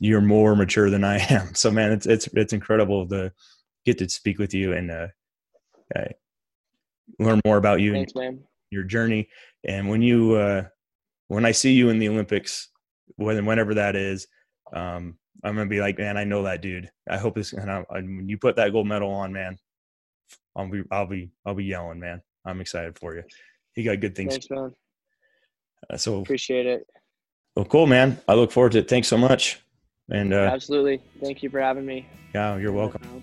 you're more mature than I am. So man, it's it's it's incredible to get to speak with you and uh, uh, learn more about you. Thanks, man. your journey. And when you uh, when I see you in the Olympics, when whenever that is, um, I'm gonna be like, man, I know that dude. I hope this. And I, I, when you put that gold medal on, man, I'll be I'll be I'll be yelling, man. I'm excited for you. You got good things. Thanks, man. Uh, so Appreciate it. well, cool, man. I look forward to it. Thanks so much. And uh, Absolutely. Thank you for having me. yeah, you're welcome.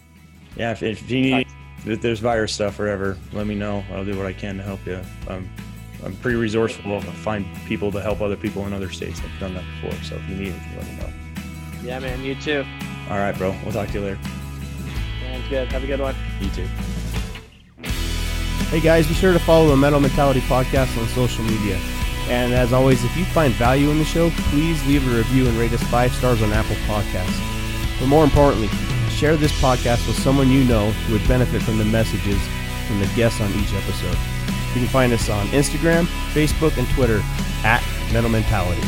Yeah, if, if you need if there's virus stuff or ever, let me know. I'll do what I can to help you. I'm I'm pretty resourceful. I find people to help other people in other states. I've done that before. So if you need anything, let me know. Yeah, man. You too. All right, bro. We'll talk to you later. Sounds good. Have a good one. You too. Hey guys, be sure to follow the Metal Mentality Podcast on social media. And as always, if you find value in the show, please leave a review and rate us five stars on Apple Podcasts. But more importantly, share this podcast with someone you know who would benefit from the messages from the guests on each episode. You can find us on Instagram, Facebook, and Twitter at Metal Mentality.